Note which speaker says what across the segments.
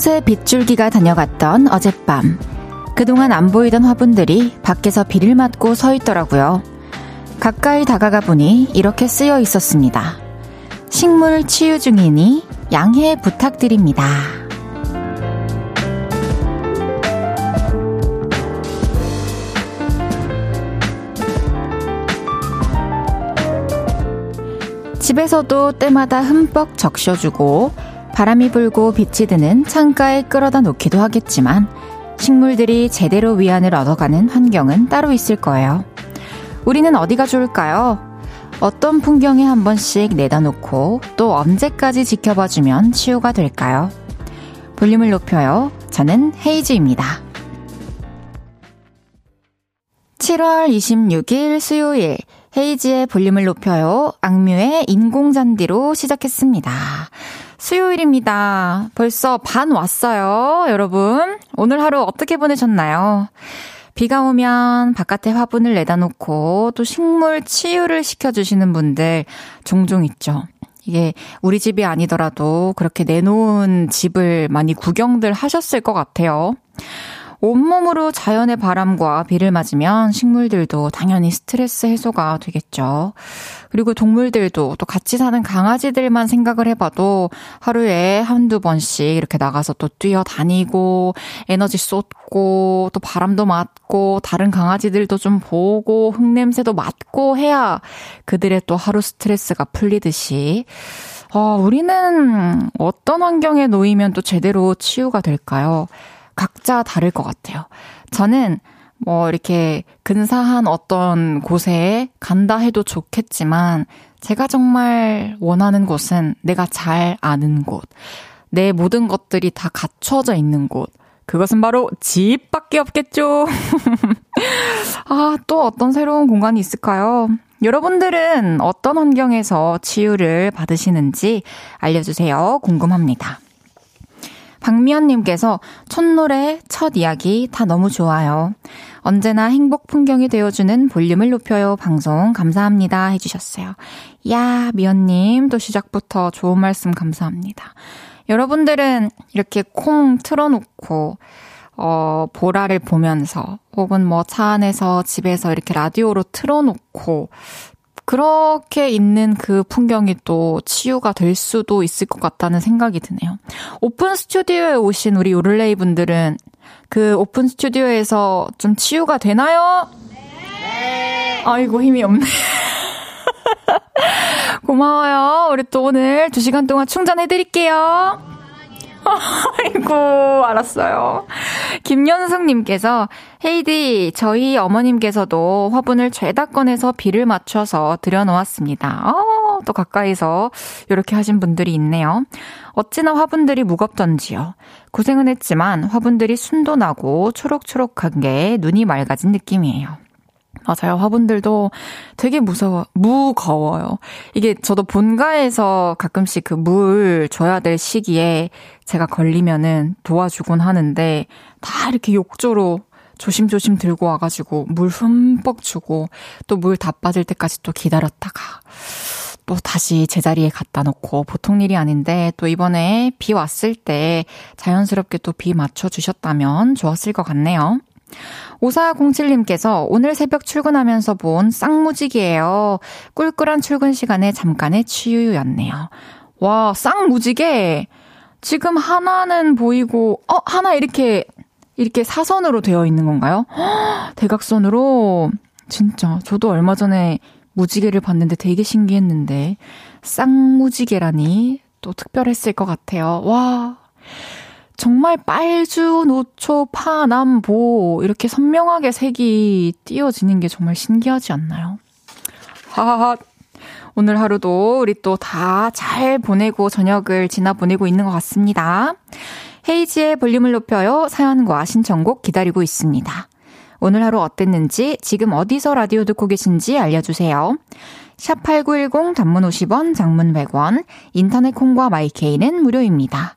Speaker 1: 곳곳에 빗줄기가 다녀갔던 어젯밤. 그동안 안 보이던 화분들이 밖에서 비를 맞고 서 있더라고요. 가까이 다가가 보니 이렇게 쓰여 있었습니다. 식물 치유 중이니 양해 부탁드립니다. 집에서도 때마다 흠뻑 적셔주고 바람이 불고 빛이 드는 창가에 끌어다 놓기도 하겠지만 식물들이 제대로 위안을 얻어가는 환경은 따로 있을 거예요. 우리는 어디가 좋을까요? 어떤 풍경에 한 번씩 내다 놓고 또 언제까지 지켜봐주면 치유가 될까요? 볼륨을 높여요. 저는 헤이즈입니다. 7월 26일 수요일 헤이지의 볼륨을 높여요. 악뮤의 인공잔디로 시작했습니다. 수요일입니다. 벌써 반 왔어요, 여러분. 오늘 하루 어떻게 보내셨나요? 비가 오면 바깥에 화분을 내다 놓고 또 식물 치유를 시켜주시는 분들 종종 있죠. 이게 우리 집이 아니더라도 그렇게 내놓은 집을 많이 구경들 하셨을 것 같아요. 온몸으로 자연의 바람과 비를 맞으면 식물들도 당연히 스트레스 해소가 되겠죠. 그리고 동물들도 또 같이 사는 강아지들만 생각을 해봐도 하루에 한두 번씩 이렇게 나가서 또 뛰어다니고 에너지 쏟고 또 바람도 맞고 다른 강아지들도 좀 보고 흙냄새도 맡고 해야 그들의 또 하루 스트레스가 풀리듯이 어, 우리는 어떤 환경에 놓이면 또 제대로 치유가 될까요? 각자 다를 것 같아요. 저는 뭐 이렇게 근사한 어떤 곳에 간다 해도 좋겠지만 제가 정말 원하는 곳은 내가 잘 아는 곳, 내 모든 것들이 다 갖춰져 있는 곳. 그것은 바로 집밖에 없겠죠. 아, 또 어떤 새로운 공간이 있을까요? 여러분들은 어떤 환경에서 치유를 받으시는지 알려주세요. 궁금합니다. 박미연님께서 첫 노래, 첫 이야기 다 너무 좋아요. 언제나 행복 풍경이 되어주는 볼륨을 높여요 방송 감사합니다 해주셨어요. 야, 미연님 또 시작부터 좋은 말씀 감사합니다. 여러분들은 이렇게 콩 틀어놓고 어, 보라를 보면서 혹은 뭐 차 안에서 집에서 이렇게 라디오로 틀어놓고 그렇게 있는 그 풍경이 또 치유가 될 수도 있을 것 같다는 생각이 드네요. 오픈 스튜디오에 오신 우리 요를레이 분들은 그 오픈 스튜디오에서 좀 치유가 되나요? 네. 아이고, 힘이 없네. 고마워요. 우리 또 오늘 2시간 동안 충전해드릴게요. 아이고, 알았어요. 김연승님께서, 헤이디, 저희 어머님께서도 화분을 죄다 꺼내서 비를 맞춰서 들여놓았습니다. 어, 또 가까이서 이렇게 하신 분들이 있네요. 어찌나 화분들이 무겁던지요. 고생은 했지만 화분들이 순도 나고 초록초록한 게 눈이 맑아진 느낌이에요. 맞아요. 화분들도 되게 무서워, 무거워요. 이게 저도 본가에서 가끔씩 그 물 줘야 될 시기에 제가 걸리면은 도와주곤 하는데 다 이렇게 욕조로 조심조심 들고 와가지고 물 흠뻑 주고 또 물 다 빠질 때까지 또 기다렸다가 또 다시 제자리에 갖다 놓고 보통 일이 아닌데 또 이번에 비 왔을 때 자연스럽게 또 비 맞춰주셨다면 좋았을 것 같네요. 5407님께서 오늘 새벽 출근하면서 본 쌍무지개예요. 꿀꿀한 출근 시간에 잠깐의 치유였네요. 와, 쌍무지개! 지금 하나는 보이고, 어, 하나 이렇게, 이렇게 사선으로 되어 있는 건가요? 허, 대각선으로. 진짜. 저도 얼마 전에 무지개를 봤는데 되게 신기했는데, 쌍무지개라니 또 특별했을 것 같아요. 와. 정말 빨주, 노초, 파, 남, 보 이렇게 선명하게 색이 띄어지는 게 정말 신기하지 않나요? 하하하. 오늘 하루도 우리 또 다 잘 보내고 저녁을 지나 보내고 있는 것 같습니다. 헤이지의 볼륨을 높여요. 사연과 신청곡 기다리고 있습니다. 오늘 하루 어땠는지, 지금 어디서 라디오 듣고 계신지 알려주세요. 샵8910 단문 50원, 장문 100원, 인터넷 콩과 마이케이는 무료입니다.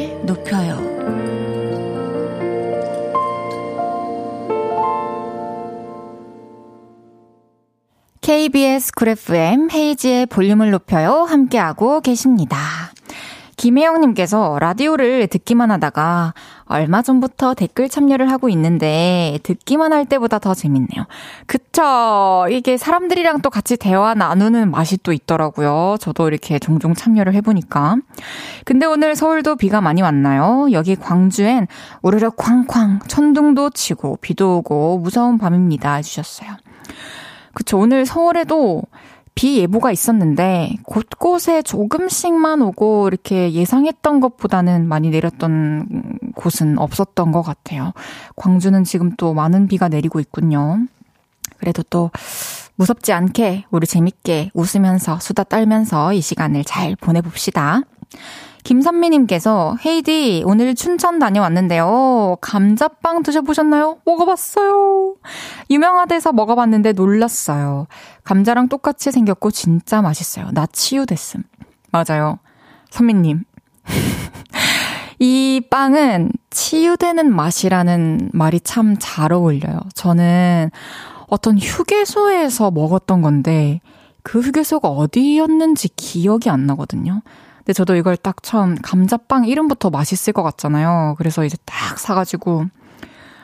Speaker 1: KBS 쿨 FM 헤이지의 볼륨을 높여요. 함께하고 계십니다. 김혜영님께서 라디오를 듣기만 하다가 얼마 전부터 댓글 참여를 하고 있는데 듣기만 할 때보다 더 재밌네요. 그쵸. 이게 사람들이랑 또 같이 대화 나누는 맛이 또 있더라고요. 저도 이렇게 종종 참여를 해보니까. 근데 오늘 서울도 비가 많이 왔나요? 여기 광주엔 우르르 쾅쾅 천둥도 치고 비도 오고 무서운 밤입니다. 해주셨어요. 그쵸. 오늘 서울에도 비 예보가 있었는데 곳곳에 조금씩만 오고 이렇게 예상했던 것보다는 많이 내렸던 곳은 없었던 것 같아요. 광주는 지금 또 많은 비가 내리고 있군요. 그래도 또 무섭지 않게 우리 재밌게 웃으면서 수다 떨면서 이 시간을 잘 보내봅시다. 김선미님께서 헤이디 오늘 춘천 다녀왔는데요. 감자빵 드셔보셨나요? 먹어봤어요. 유명하대서 먹어봤는데 놀랐어요. 감자랑 똑같이 생겼고 진짜 맛있어요. 나 치유됐음. 맞아요. 선미님. 이 빵은 치유되는 맛이라는 말이 참 잘 어울려요. 저는 어떤 휴게소에서 먹었던 건데 그 휴게소가 어디였는지 기억이 안 나거든요. 근데 저도 이걸 딱 처음 감자빵 이름부터 맛있을 것 같잖아요. 그래서 이제 딱 사가지고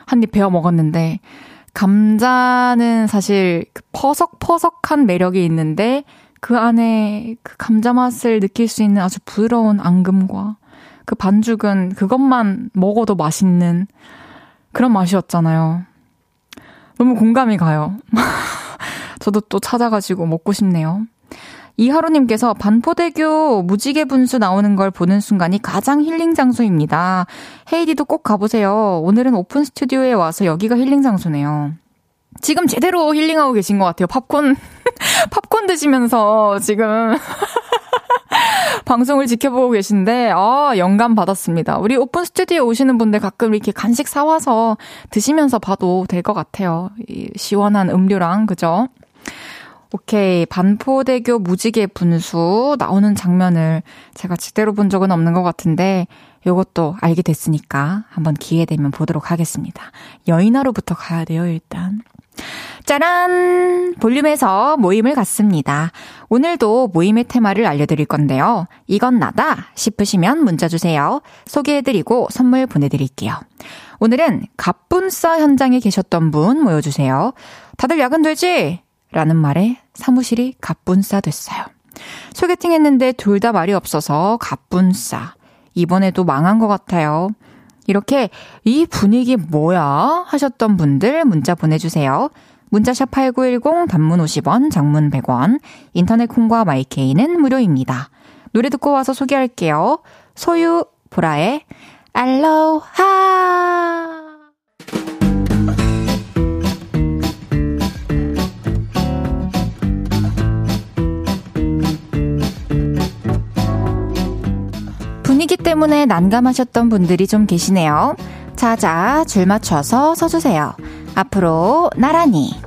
Speaker 1: 한 입 베어 먹었는데 감자는 사실 그 퍼석퍼석한 매력이 있는데 그 안에 그 감자 맛을 느낄 수 있는 아주 부드러운 앙금과 그 반죽은 그것만 먹어도 맛있는 그런 맛이었잖아요. 너무 공감이 가요. 저도 또 찾아가지고 먹고 싶네요. 이하로님께서 반포대교 무지개 분수 나오는 걸 보는 순간이 가장 힐링 장소입니다. 헤이디도 꼭 가보세요. 오늘은 오픈 스튜디오에 와서 여기가 힐링 장소네요. 지금 제대로 힐링하고 계신 것 같아요. 팝콘, 팝콘 드시면서 지금 방송을 지켜보고 계신데, 아, 영감 받았습니다. 우리 오픈 스튜디오 오시는 분들 가끔 이렇게 간식 사와서 드시면서 봐도 될 것 같아요. 이 시원한 음료랑, 그죠? 오케이. 반포대교 무지개 분수 나오는 장면을 제가 제대로 본 적은 없는 것 같은데, 요것도 알게 됐으니까 한번 기회 되면 보도록 하겠습니다. 여인하루부터 가야 돼요, 일단. 짜란! 볼륨에서 모임을 갖습니다. 오늘도 모임의 테마를 알려드릴 건데요. 이건 나다 싶으시면 문자 주세요. 소개해드리고 선물 보내드릴게요. 오늘은 갑분싸 현장에 계셨던 분 모여주세요. 다들 야근 되지? 라는 말에 사무실이 갑분싸 됐어요. 소개팅 했는데 둘 다 말이 없어서 갑분싸. 이번에도 망한 것 같아요. 이렇게 이 분위기 뭐야? 하셨던 분들 문자 보내주세요. 문자샵 8910 단문 50원, 장문 100원, 인터넷 콩과 마이케이는 무료입니다. 노래 듣고 와서 소개할게요. 소유 보라의 알로하 분위기 때문에 난감하셨던 분들이 좀 계시네요. 자자, 줄 맞춰서 서주세요. 앞으로 나란히.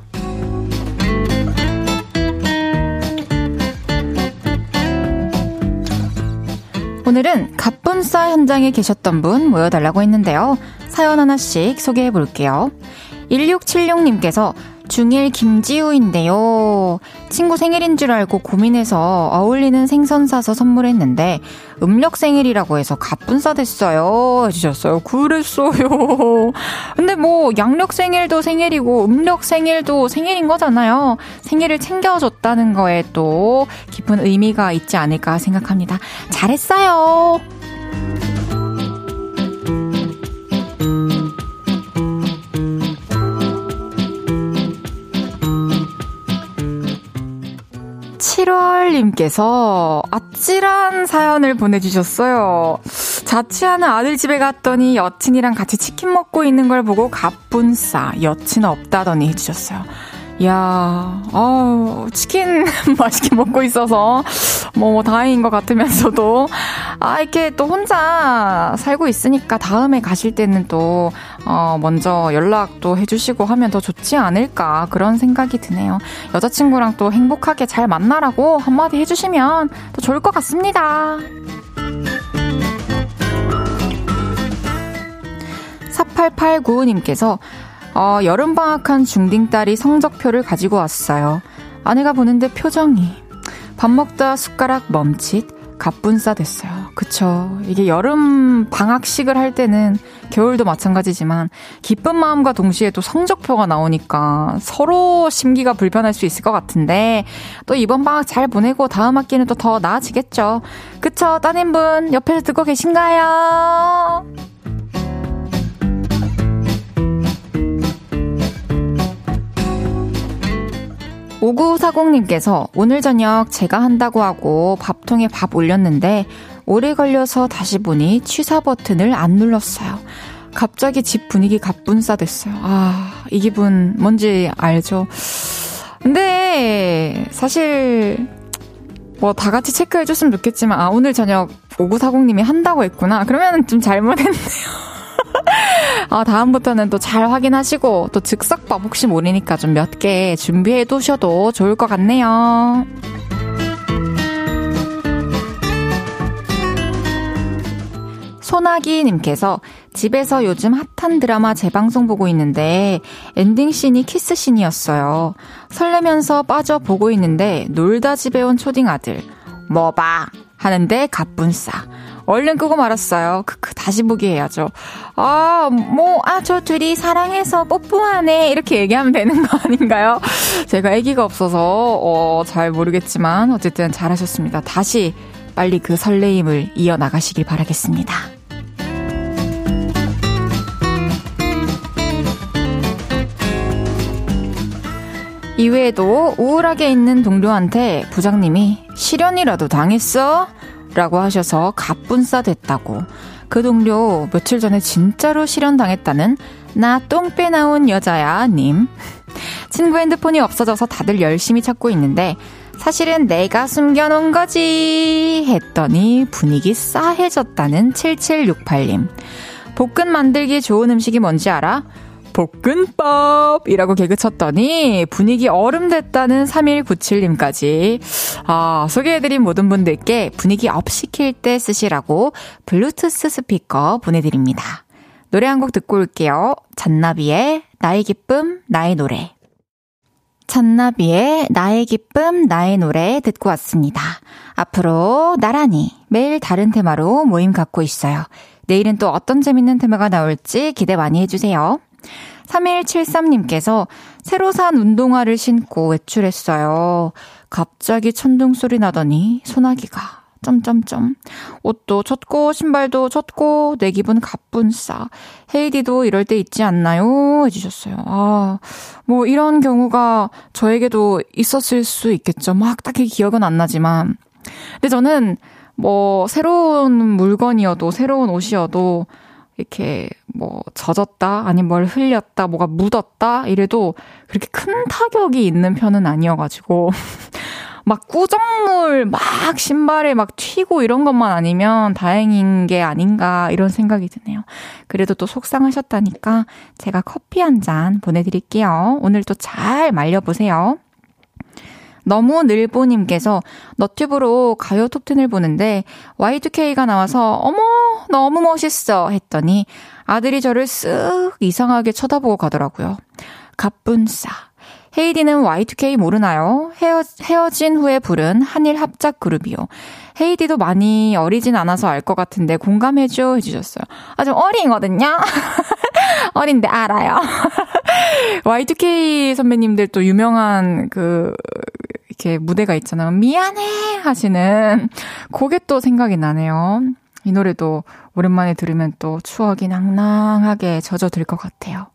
Speaker 1: 오늘은 갑분싸 현장에 계셨던 분 모여달라고 했는데요. 사연 하나씩 소개해 볼게요. 1676님께서 중1 김지우인데요. 친구 생일인 줄 알고 고민해서 어울리는 생선 사서 선물했는데 음력 생일이라고 해서 가뿐싸 됐어요. 해주셨어요. 그랬어요. 근데 뭐 양력 생일도 생일이고 음력 생일도 생일인 거잖아요. 생일을 챙겨줬다는 거에 또 깊은 의미가 있지 않을까 생각합니다. 잘했어요. 7월님께서 아찔한 사연을 보내주셨어요. 자취하는 아들 집에 갔더니 여친이랑 같이 치킨 먹고 있는 걸 보고 가뿐싸 여친 없다더니 해주셨어요. 야, 어 치킨 맛있게 먹고 있어서 뭐, 뭐 다행인 것 같으면서도 아 이렇게 또 혼자 살고 있으니까 다음에 가실 때는 또 어, 먼저 연락도 해주시고 하면 더 좋지 않을까 그런 생각이 드네요. 여자친구랑 또 행복하게 잘 만나라고 한마디 해주시면 더 좋을 것 같습니다. 4889님께서 어, 여름방학한 중딩딸이 성적표를 가지고 왔어요. 아내가 보는데 표정이 밥 먹다 숟가락 멈칫 갑분싸 됐어요. 그쵸. 이게 여름 방학식을 할 때는 겨울도 마찬가지지만 기쁜 마음과 동시에 또 성적표가 나오니까 서로 심기가 불편할 수 있을 것 같은데 또 이번 방학 잘 보내고 다음 학기는 또 더 나아지겠죠. 그쵸. 따님분 옆에서 듣고 계신가요? 5940님께서 오늘 저녁 제가 한다고 하고 밥통에 밥 올렸는데 오래 걸려서 다시 보니 취사 버튼을 안 눌렀어요. 갑자기 집 분위기 갑분싸 됐어요. 아, 이 기분 뭔지 알죠? 근데 사실 뭐 다 같이 체크해 줬으면 좋겠지만 아, 오늘 저녁 5940님이 한다고 했구나. 그러면 좀 잘못했네요. 아, 다음부터는 또 잘 확인하시고 또 즉석밥 혹시 모르니까 좀 몇 개 준비해 두셔도 좋을 것 같네요. 소나기님께서 집에서 요즘 핫한 드라마 재방송 보고 있는데 엔딩씬이 키스씬이었어요. 설레면서 빠져 보고 있는데 놀다 집에 온 초딩 아들. 뭐 봐. 하는데 갑분싸. 얼른 끄고 말았어요. 크크, 다시 보기 해야죠. 아, 뭐, 아, 저 둘이 사랑해서 뽀뽀하네. 이렇게 얘기하면 되는 거 아닌가요? 제가 아기가 없어서, 어, 잘 모르겠지만, 어쨌든 잘하셨습니다. 다시 빨리 그 설레임을 이어나가시길 바라겠습니다. 이외에도 우울하게 있는 동료한테 부장님이 실연이라도 당했어? 라고 하셔서 갑분싸 됐다고. 그 동료 며칠 전에 진짜로 실현당했다는 나 똥 빼 나온 여자야 님. 친구 핸드폰이 없어져서 다들 열심히 찾고 있는데 사실은 내가 숨겨놓은 거지 했더니 분위기 싸해졌다는 7768님. 복근 만들기 좋은 음식이 뭔지 알아? 볶음밥이라고 개그 쳤더니 분위기 얼음 됐다는 3197님까지 아, 소개해드린 모든 분들께 분위기 up 시킬 때 쓰시라고 블루투스 스피커 보내드립니다. 노래 한 곡 듣고 올게요. 잔나비의 나의 기쁨, 나의 노래. 잔나비의 나의 기쁨, 나의 노래 듣고 왔습니다. 앞으로 나란히 매일 다른 테마로 모임 갖고 있어요. 내일은 또 어떤 재밌는 테마가 나올지 기대 많이 해주세요. 3173님께서 새로 산 운동화를 신고 외출했어요. 갑자기 천둥 소리 나더니 소나기가 점점점 옷도 젖고 신발도 젖고 내 기분 가뿐싸 헤이디도 이럴 때 있지 않나요? 해주셨어요. 아, 뭐 이런 경우가 저에게도 있었을 수 있겠죠. 막 딱히 기억은 안 나지만 근데 저는 뭐 새로운 물건이어도 새로운 옷이어도 이렇게 뭐 젖었다 아니 뭘 흘렸다 뭐가 묻었다 이래도 그렇게 큰 타격이 있는 편은 아니어가지고 막 꾸정물 막 신발에 막 튀고 이런 것만 아니면 다행인 게 아닌가 이런 생각이 드네요. 그래도 또 속상하셨다니까 제가 커피 한 잔 보내드릴게요. 오늘 또잘 말려보세요. 너무 늘보님께서 너튜브로 가요 톱텐을 보는데 Y2K가 나와서 어머 너무 멋있어 했더니 아들이 저를 쓱 이상하게 쳐다보고 가더라고요. 가뿐싸. 헤이디는 Y2K 모르나요? 헤어, 헤어진 후에 부른 한일 합작 그룹이요. 헤이디도 많이 어리진 않아서 알 것 같은데 공감해줘 해주셨어요. 아주 어리거든요? 어린데 알아요. Y2K 선배님들 또 유명한 그 이렇게 무대가 있잖아요. 미안해 하시는 그게 또 생각이 나네요. 이 노래도 오랜만에 들으면 또 추억이 낭낭하게 젖어들 것 같아요.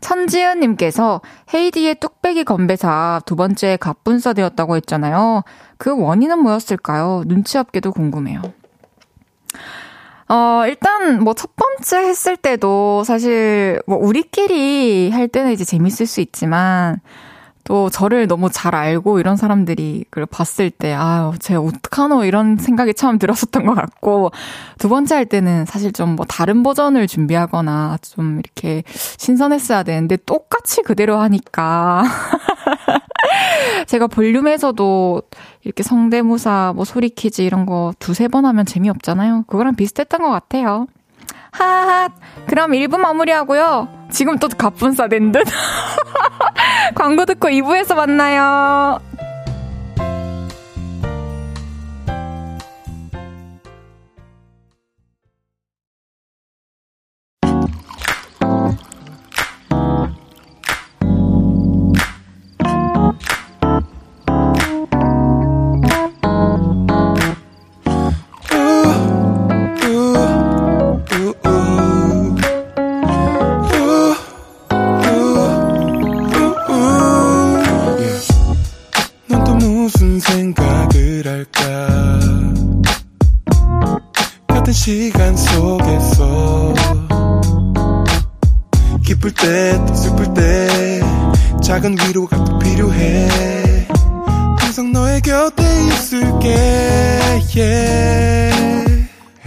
Speaker 1: 천지은님께서 헤이디의 뚝배기 건배사 두 번째 갑분싸 되었다고 했잖아요. 그 원인은 뭐였을까요? 눈치 없게도 궁금해요. 어, 일단 뭐 첫 번째 했을 때도 사실 뭐 우리끼리 할 때는 이제 재밌을 수 있지만 또 저를 너무 잘 알고 이런 사람들이 그걸 봤을 때, 아유, 쟤 어떡하노? 이런 생각이 처음 들었었던 것 같고, 두 번째 할 때는 사실 좀 뭐 다른 버전을 준비하거나 좀 이렇게 신선했어야 되는데, 똑같이 그대로 하니까. 제가 볼륨에서도 이렇게 성대모사, 뭐 소리 퀴즈 이런 거 두세 번 하면 재미없잖아요. 그거랑 비슷했던 것 같아요. 하하. 그럼 1부 마무리하고요. 지금 또된 듯. 광고 듣고 2부에서 만나요.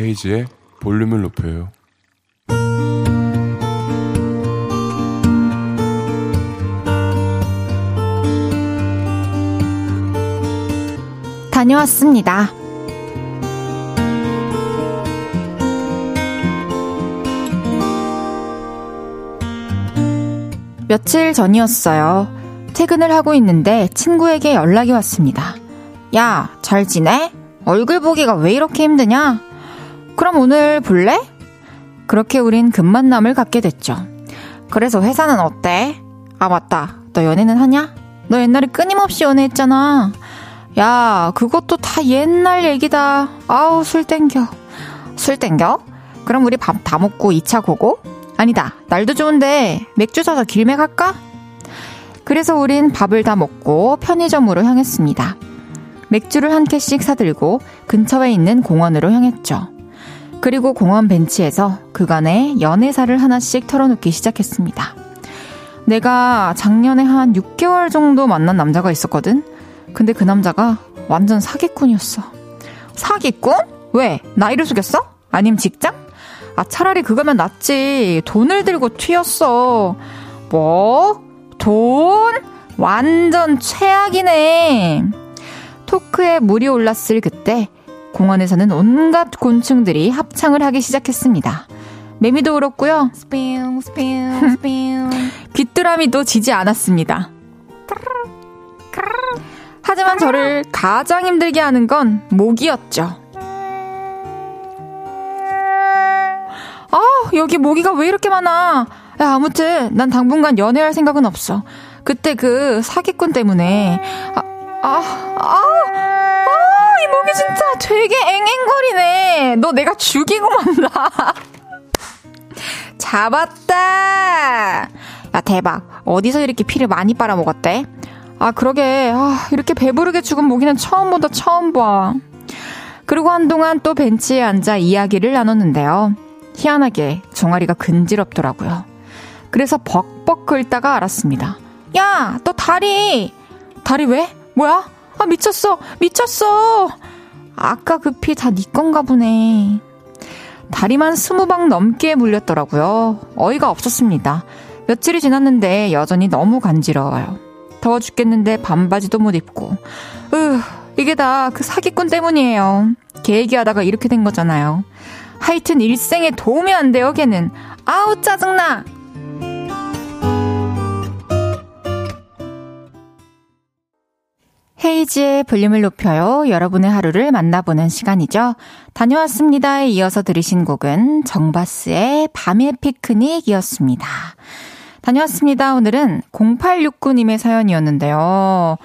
Speaker 2: 헤이지의 볼륨을 높여요.
Speaker 1: 다녀왔습니다. 며칠 전이었어요. 퇴근을 하고 있는데 친구에게 연락이 왔습니다. 야, 잘 지내? 얼굴 보기가 왜 이렇게 힘드냐? 그럼 오늘 볼래? 그렇게 우린 금만남을 갖게 됐죠. 그래서 회사는 어때? 아, 맞다. 너 연애는 하냐? 너 옛날에 끊임없이 연애했잖아. 야, 그것도 다 옛날 얘기다. 아우, 술 땡겨. 술 땡겨? 그럼 우리 밥 다 먹고 2차 고고? 아니다. 날도 좋은데 맥주 사서 길맥 할까? 그래서 우린 밥을 다 먹고 편의점으로 향했습니다. 맥주를 한 캔씩 사들고 근처에 있는 공원으로 향했죠. 그리고 공원 벤치에서 그간의 연애사를 하나씩 털어놓기 시작했습니다. 내가 작년에 한 6개월 정도 만난 남자가 있었거든? 근데 그 남자가 완전 사기꾼이었어. 사기꾼? 왜? 나이를 속였어? 아님 직장? 아, 차라리 그거면 낫지. 돈을 들고 튀었어. 뭐? 돈? 완전 최악이네. 토크에 물이 올랐을 그때 공원에서는 온갖 곤충들이 합창을 하기 시작했습니다. 매미도 울었고요. 스피용, 스피용, 스피용. 귀뚜라미도 지지 않았습니다. 하지만 저를 가장 힘들게 하는 건 모기였죠. 아, 여기 모기가 왜 이렇게 많아? 야, 아무튼 난 당분간 연애할 생각은 없어. 그때 그 사기꾼 때문에 아, 아, 아, 이 목이 진짜 되게 앵앵거리네. 너 내가 죽이고 만다. 잡았다. 야, 대박. 어디서 이렇게 피를 많이 빨아먹었대? 아, 그러게. 아, 이렇게 배부르게 죽은 모기는 처음 보다 처음 봐. 그리고 한동안 또 벤치에 앉아 이야기를 나눴는데요. 희한하게 종아리가 근지럽더라고요. 그래서 벅벅 긁다가 알았습니다. 야, 너 다리! 다리 왜? 뭐야? 아, 미쳤어! 미쳤어! 아까 그 피 다 네 건가 보네. 다리만 스무 방 넘게 물렸더라고요. 어이가 없었습니다. 며칠이 지났는데 여전히 너무 간지러워요. 더워 죽겠는데 반바지도 못 입고. 으, 이게 다 그 사기꾼 때문이에요. 걔 얘기하다가 이렇게 된 거잖아요. 하여튼 일생에 도움이 안 돼요, 걔는. 아우, 짜증나! 헤이지의 볼륨을 높여요. 여러분의 하루를 만나보는 시간이죠. 다녀왔습니다에 이어서 들으신 곡은 정바스의 밤의 피크닉이었습니다. 다녀왔습니다. 오늘은 0869님의 사연이었는데요.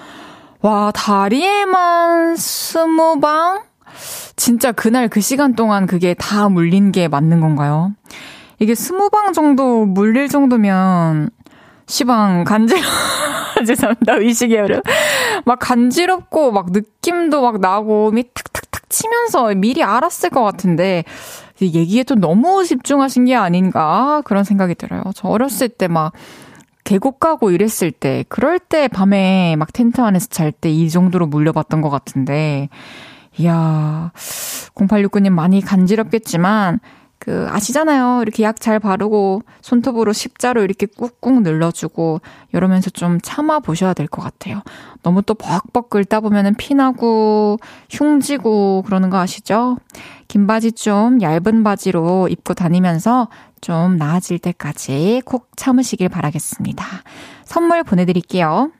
Speaker 1: 와, 다리에만 스무 방? 진짜 그날 그 시간 동안 그게 다 물린 게 맞는 건가요? 이게 스무 방 정도 물릴 정도면 시방 간지러 죄송합니다. 의식의 흐름. 막 간지럽고 막 느낌도 막 나고 미 탁탁탁 치면서 미리 알았을 것 같은데 얘기에 또 너무 집중하신 게 아닌가 그런 생각이 들어요. 저 어렸을 때 막 계곡 가고 이랬을 때 그럴 때 밤에 막 텐트 안에서 잘 때 이 정도로 물려봤던 것 같은데 이야 0869님 많이 간지럽겠지만 그, 아시잖아요. 이렇게 약 잘 바르고, 손톱으로 십자로 이렇게 꾹꾹 눌러주고, 이러면서 좀 참아 보셔야 될 것 같아요. 너무 또 벅벅 긁다 보면은 피나고, 흉지고, 그러는 거 아시죠? 긴 바지 좀 얇은 바지로 입고 다니면서 좀 나아질 때까지 콕 참으시길 바라겠습니다. 선물 보내드릴게요.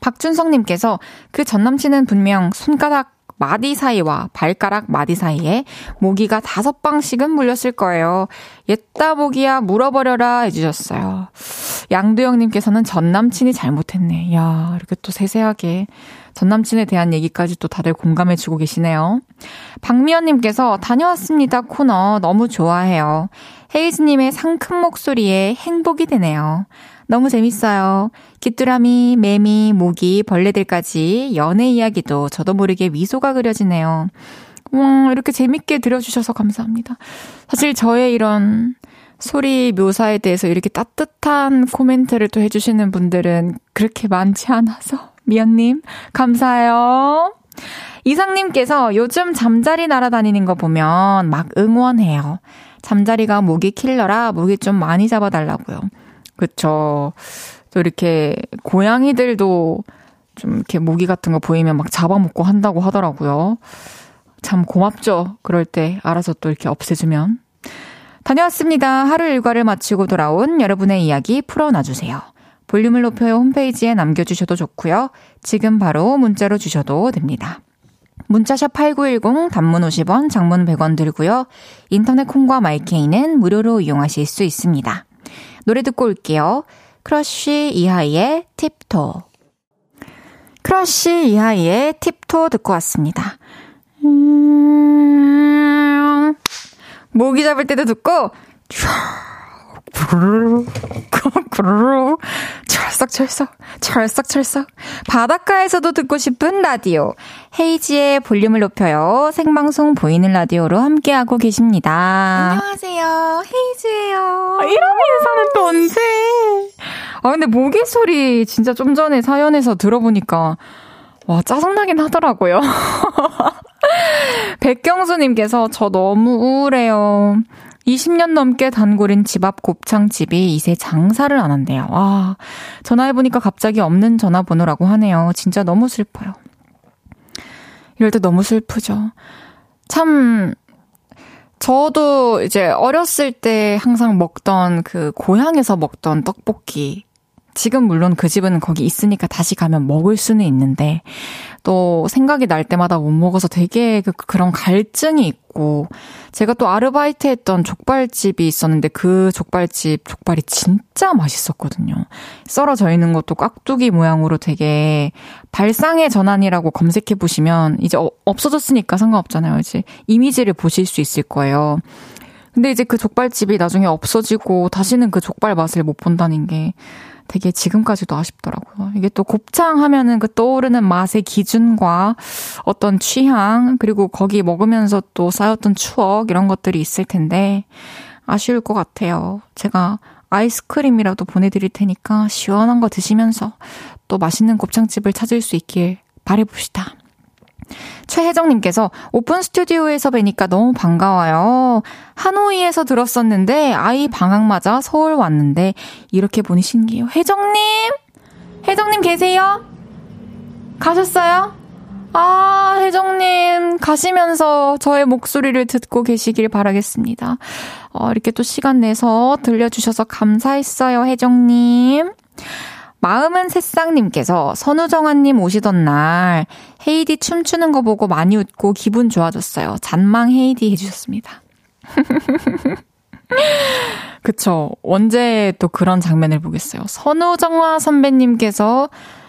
Speaker 1: 박준성님께서 그 전남친은 분명 손가락 마디 사이와 발가락 마디 사이에 모기가 다섯 방씩은 물렸을 거예요. 옛다 모기야 물어버려라 해주셨어요. 양도영님께서는 전 남친이 잘못했네. 야 이렇게 또 세세하게 전 남친에 대한 얘기까지 또 다들 공감해주고 계시네요. 박미연님께서 다녀왔습니다 코너 너무 좋아해요. 헤이즈님의 상큼 목소리에 행복이 되네요. 너무 재밌어요. 귀뚜라미, 매미, 모기, 벌레들까지 연애 이야기도 저도 모르게 미소가 그려지네요. 와, 이렇게 재밌게 들어주셔서 감사합니다. 사실 저의 이런 소리 묘사에 대해서 이렇게 따뜻한 코멘트를 또 해주시는 분들은 그렇게 많지 않아서. 미연님, 감사해요. 이상님께서 요즘 잠자리 날아다니는 거 보면 막 응원해요. 잠자리가 모기 킬러라 모기 좀 많이 잡아달라고요. 그쵸. 또 이렇게 고양이들도 좀 이렇게 모기 같은 거 보이면 막 잡아먹고 한다고 하더라고요. 참 고맙죠. 그럴 때 알아서 또 이렇게 없애주면. 다녀왔습니다. 하루 일과를 마치고 돌아온 여러분의 이야기 풀어놔주세요. 볼륨을 높여요 홈페이지에 남겨주셔도 좋고요. 지금 바로 문자로 주셔도 됩니다. 문자샵 8910 단문 50원, 장문 100원 들고요. 인터넷 콩과 마이케이는 무료로 이용하실 수 있습니다. 노래 듣고 올게요. 크러쉬 이하이의 Tip Toe. 크러쉬 이하이의 Tip Toe 듣고 왔습니다. 음, 모기 잡을 때도 듣고, 철썩철썩, 철썩철썩. 바닷가에서도 듣고 싶은 라디오. 헤이지의 볼륨을 높여요. 생방송 보이는 라디오로 함께하고 계십니다.
Speaker 3: 안녕하세요. 헤이지예요.
Speaker 1: 아, 이런 인사는 또 언제? 아, 근데 모기 소리 진짜 좀 전에 사연에서 들어보니까 와, 짜증나긴 하더라고요. 백경수님께서 저 너무 우울해요. 20년 넘게 단골인 집 앞 곱창집이 이제 장사를 안 한대요. 와, 전화해보니까 갑자기 없는 전화번호라고 하네요. 진짜 너무 슬퍼요. 이럴 때 너무 슬프죠. 참, 저도 이제 어렸을 때 항상 먹던 그 고향에서 먹던 떡볶이 지금 물론 그 집은 거기 있으니까 다시 가면 먹을 수는 있는데 또 생각이 날 때마다 못 먹어서 되게 그, 그런 갈증이 있고 제가 또 아르바이트 했던 족발집이 있었는데 그 족발집 족발이 진짜 맛있었거든요. 썰어져 있는 것도 깍두기 모양으로 되게 발상의 전환이라고 검색해 보시면 이제 어, 없어졌으니까 상관없잖아요. 이제 이미지를 보실 수 있을 거예요. 근데 이제 그 족발집이 나중에 없어지고 다시는 그 족발 맛을 못 본다는 게 되게 지금까지도 아쉽더라고요. 이게 또 곱창 하면은 그 떠오르는 맛의 기준과 어떤 취향, 그리고 거기 먹으면서 또 쌓였던 추억, 이런 것들이 있을 텐데, 아쉬울 것 같아요. 제가 아이스크림이라도 보내드릴 테니까 시원한 거 드시면서 또 맛있는 곱창집을 찾을 수 있길 바래봅시다. 최혜정님께서 오픈 스튜디오에서 뵈니까 너무 반가워요. 하노이에서 들었었는데 아이 방학 맞아 서울 왔는데 이렇게 보니 신기해요. 혜정님? 혜정님 계세요? 가셨어요? 아, 혜정님, 가시면서 저의 목소리를 듣고 계시길 바라겠습니다. 어, 이렇게 또 시간 내서 들려주셔서 감사했어요, 혜정님. 마음은 새싹님께서 선우정아님 오시던 날 헤이디 춤추는 거 보고 많이 웃고 기분 좋아졌어요. 잔망 헤이디 해주셨습니다. 그쵸. 언제 또 그런 장면을 보겠어요. 선우정아 선배님께서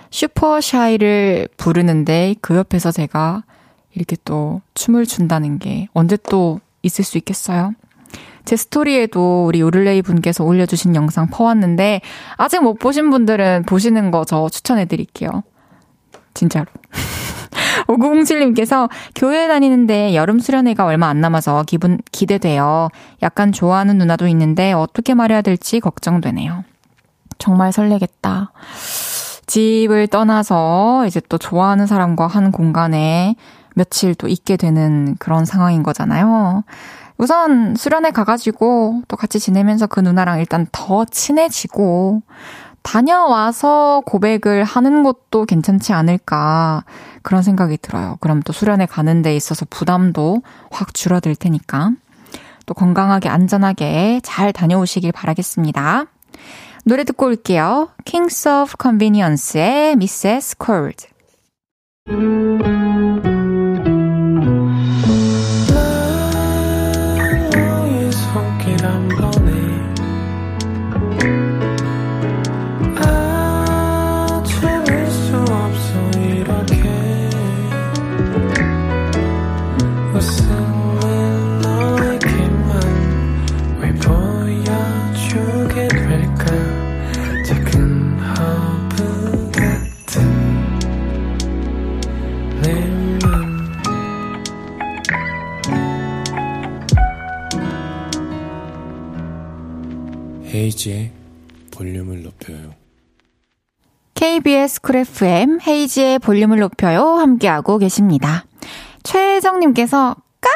Speaker 1: 슈퍼샤이를 부르는데 그 옆에서 제가 이렇게 또 춤을 춘다는 게 언제 또 있을 수 있겠어요? 제 스토리에도 우리 요를레이 분께서 올려주신 영상 퍼왔는데 아직 못 보신 분들은 보시는 거 저 추천해 드릴게요. 진짜로. 5907님께서 교회 다니는데 여름 수련회가 얼마 안 남아서 기분 기대돼요. 약간 좋아하는 누나도 있는데 어떻게 말해야 될지 걱정되네요. 정말 설레겠다. 집을 떠나서 이제 또 좋아하는 사람과 한 공간에 며칠 또 있게 되는 그런 상황인 거잖아요. 우선 수련회 가가지고 또 같이 지내면서 그 누나랑 일단 더 친해지고 다녀와서 고백을 하는 것도 괜찮지 않을까 그런 생각이 들어요. 그럼 또 수련회 가는 데 있어서 부담도 확 줄어들 테니까 또 건강하게 안전하게 잘 다녀오시길 바라겠습니다. 노래 듣고 올게요. Kings of Convenience의 Mrs. Cold.
Speaker 2: 헤이즈의 볼륨을 높여요.
Speaker 1: KBS 쿨 FM 헤이즈의 볼륨을 높여요. 함께하고 계십니다. 최혜정님께서 꺅!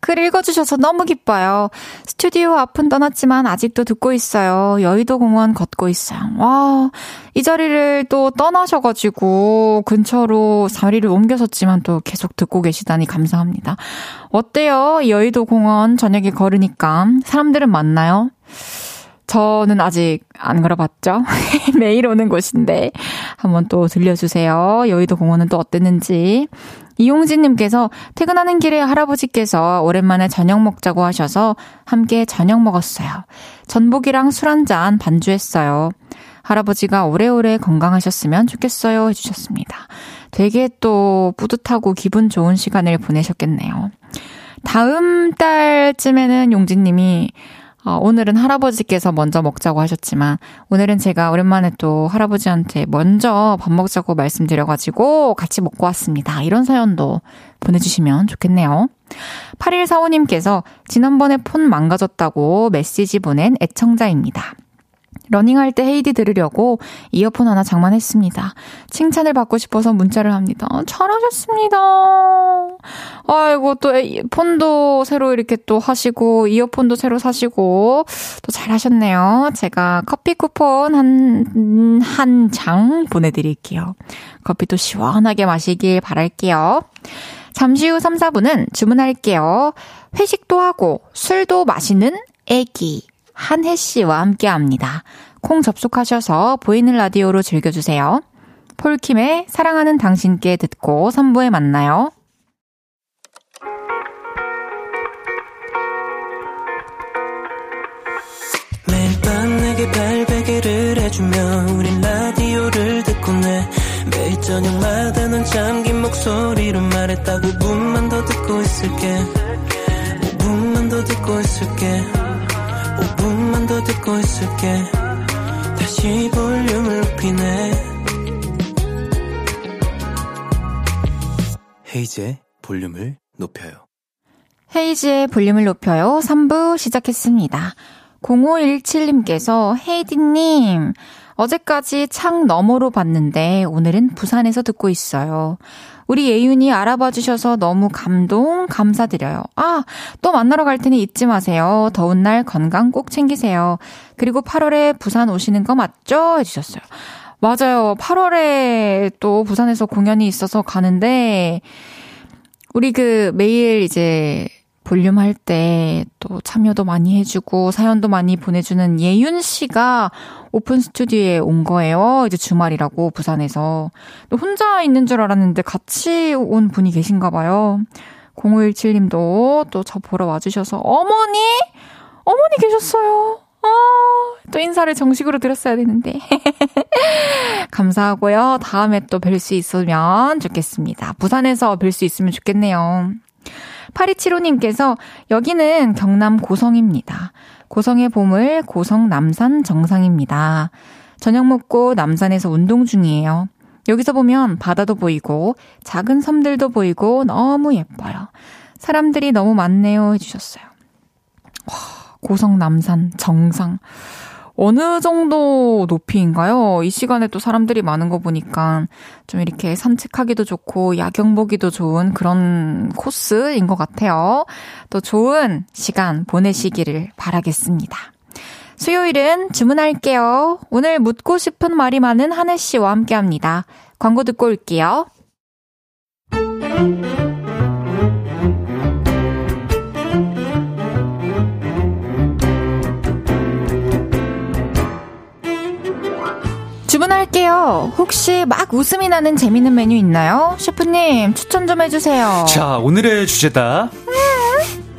Speaker 1: 글 읽어주셔서 너무 기뻐요. 스튜디오 앞은 떠났지만 아직도 듣고 있어요. 여의도 공원 걷고 있어요. 와, 이 자리를 또 떠나셔가지고 근처로 자리를 옮기셨지만 또 계속 듣고 계시다니 감사합니다. 어때요? 여의도 공원 저녁에 걸으니까 사람들은 많나요? 저는 아직 안 걸어봤죠. 매일 오는 곳인데 한번 또 들려주세요. 여의도 공원은 또 어땠는지. 이용진님께서 퇴근하는 길에 할아버지께서 오랜만에 저녁 먹자고 하셔서 함께 저녁 먹었어요. 전복이랑 술 한 잔 반주했어요. 할아버지가 오래오래 건강하셨으면 좋겠어요 해주셨습니다. 되게 또 뿌듯하고 기분 좋은 시간을 보내셨겠네요. 다음 달쯤에는 용진님이 어, 오늘은 할아버지께서 먼저 먹자고 하셨지만, 오늘은 제가 오랜만에 또 할아버지한테 먼저 밥 먹자고 말씀드려가지고 같이 먹고 왔습니다. 이런 사연도 보내주시면 좋겠네요. 8145님께서 지난번에 폰 망가졌다고 메시지 보낸 애청자입니다. 러닝할 때 헤이디 들으려고 이어폰 하나 장만했습니다. 칭찬을 받고 싶어서 문자를 합니다. 잘하셨습니다. 아이고, 또 폰도 새로 이렇게 또 하시고, 이어폰도 새로 사시고, 또 잘하셨네요. 제가 커피 쿠폰 한, 한 장 보내드릴게요. 커피도 시원하게 마시길 바랄게요. 잠시 후 3, 4분은 주문할게요. 회식도 하고, 술도 마시는 애기. 한혜 씨와 함께 합니다. 콩 접속하셔서 보이는 라디오로 즐겨주세요. 폴킴의 사랑하는 당신께 듣고 3부에 만나요. 매일 밤 내게 발베개를 해주며 우린 라디오를 듣고 내 매일 저녁마다 넌 잠긴 목소리로 말했다 5분만 더 듣고 있을게 5분만 더 듣고 있을게 5분만 더 듣고 있을게. 다시 볼륨을 높이네. 헤이즈의 볼륨을 높여요. 헤이즈의 볼륨을 높여요. 3부 시작했습니다. 0517님께서 헤이디님 어제까지 창 너머로 봤는데 오늘은 부산에서 듣고 있어요. 우리 예윤이 알아봐 주셔서 너무 감동, 감사드려요. 아, 또 만나러 갈 테니 잊지 마세요. 더운 날 건강 꼭 챙기세요. 그리고 8월에 부산 오시는 거 맞죠? 해주셨어요. 맞아요. 8월에 또 부산에서 공연이 있어서 가는데, 우리 그 매일 이제 볼륨 할 때 또 참여도 많이 해주고 사연도 많이 보내주는 예윤 씨가 오픈 스튜디오에 온 거예요. 이제 주말이라고 부산에서. 혼자 있는 줄 알았는데 같이 온 분이 계신가 봐요. 0517님도 또 저 보러 와주셔서 어머니? 어머니 계셨어요. 아, 또 인사를 정식으로 드렸어야 되는데. 감사하고요. 다음에 또 뵐 수 있으면 좋겠습니다. 부산에서 뵐 수 있으면 좋겠네요. 8275님께서 여기는 경남 고성입니다. 고성의 봄을 고성 남산 정상입니다. 저녁 먹고 남산에서 운동 중이에요. 여기서 보면 바다도 보이고 작은 섬들도 보이고 너무 예뻐요. 사람들이 너무 많네요 해주셨어요. 와, 고성 남산 정상. 어느 정도 높이인가요? 이 시간에 또 사람들이 많은 거 보니까 좀 이렇게 산책하기도 좋고 야경 보기도 좋은 그런 코스인 것 같아요. 또 좋은 시간 보내시기를 바라겠습니다. 수요일은 주문할게요. 오늘 묻고 싶은 말이 많은 한혜 씨와 함께 합니다. 광고 듣고 올게요. 주문할게요. 혹시 막 웃음이 나는 재밌는 메뉴 있나요? 셰프님, 추천 좀 해주세요.
Speaker 4: 자, 오늘의 주제다.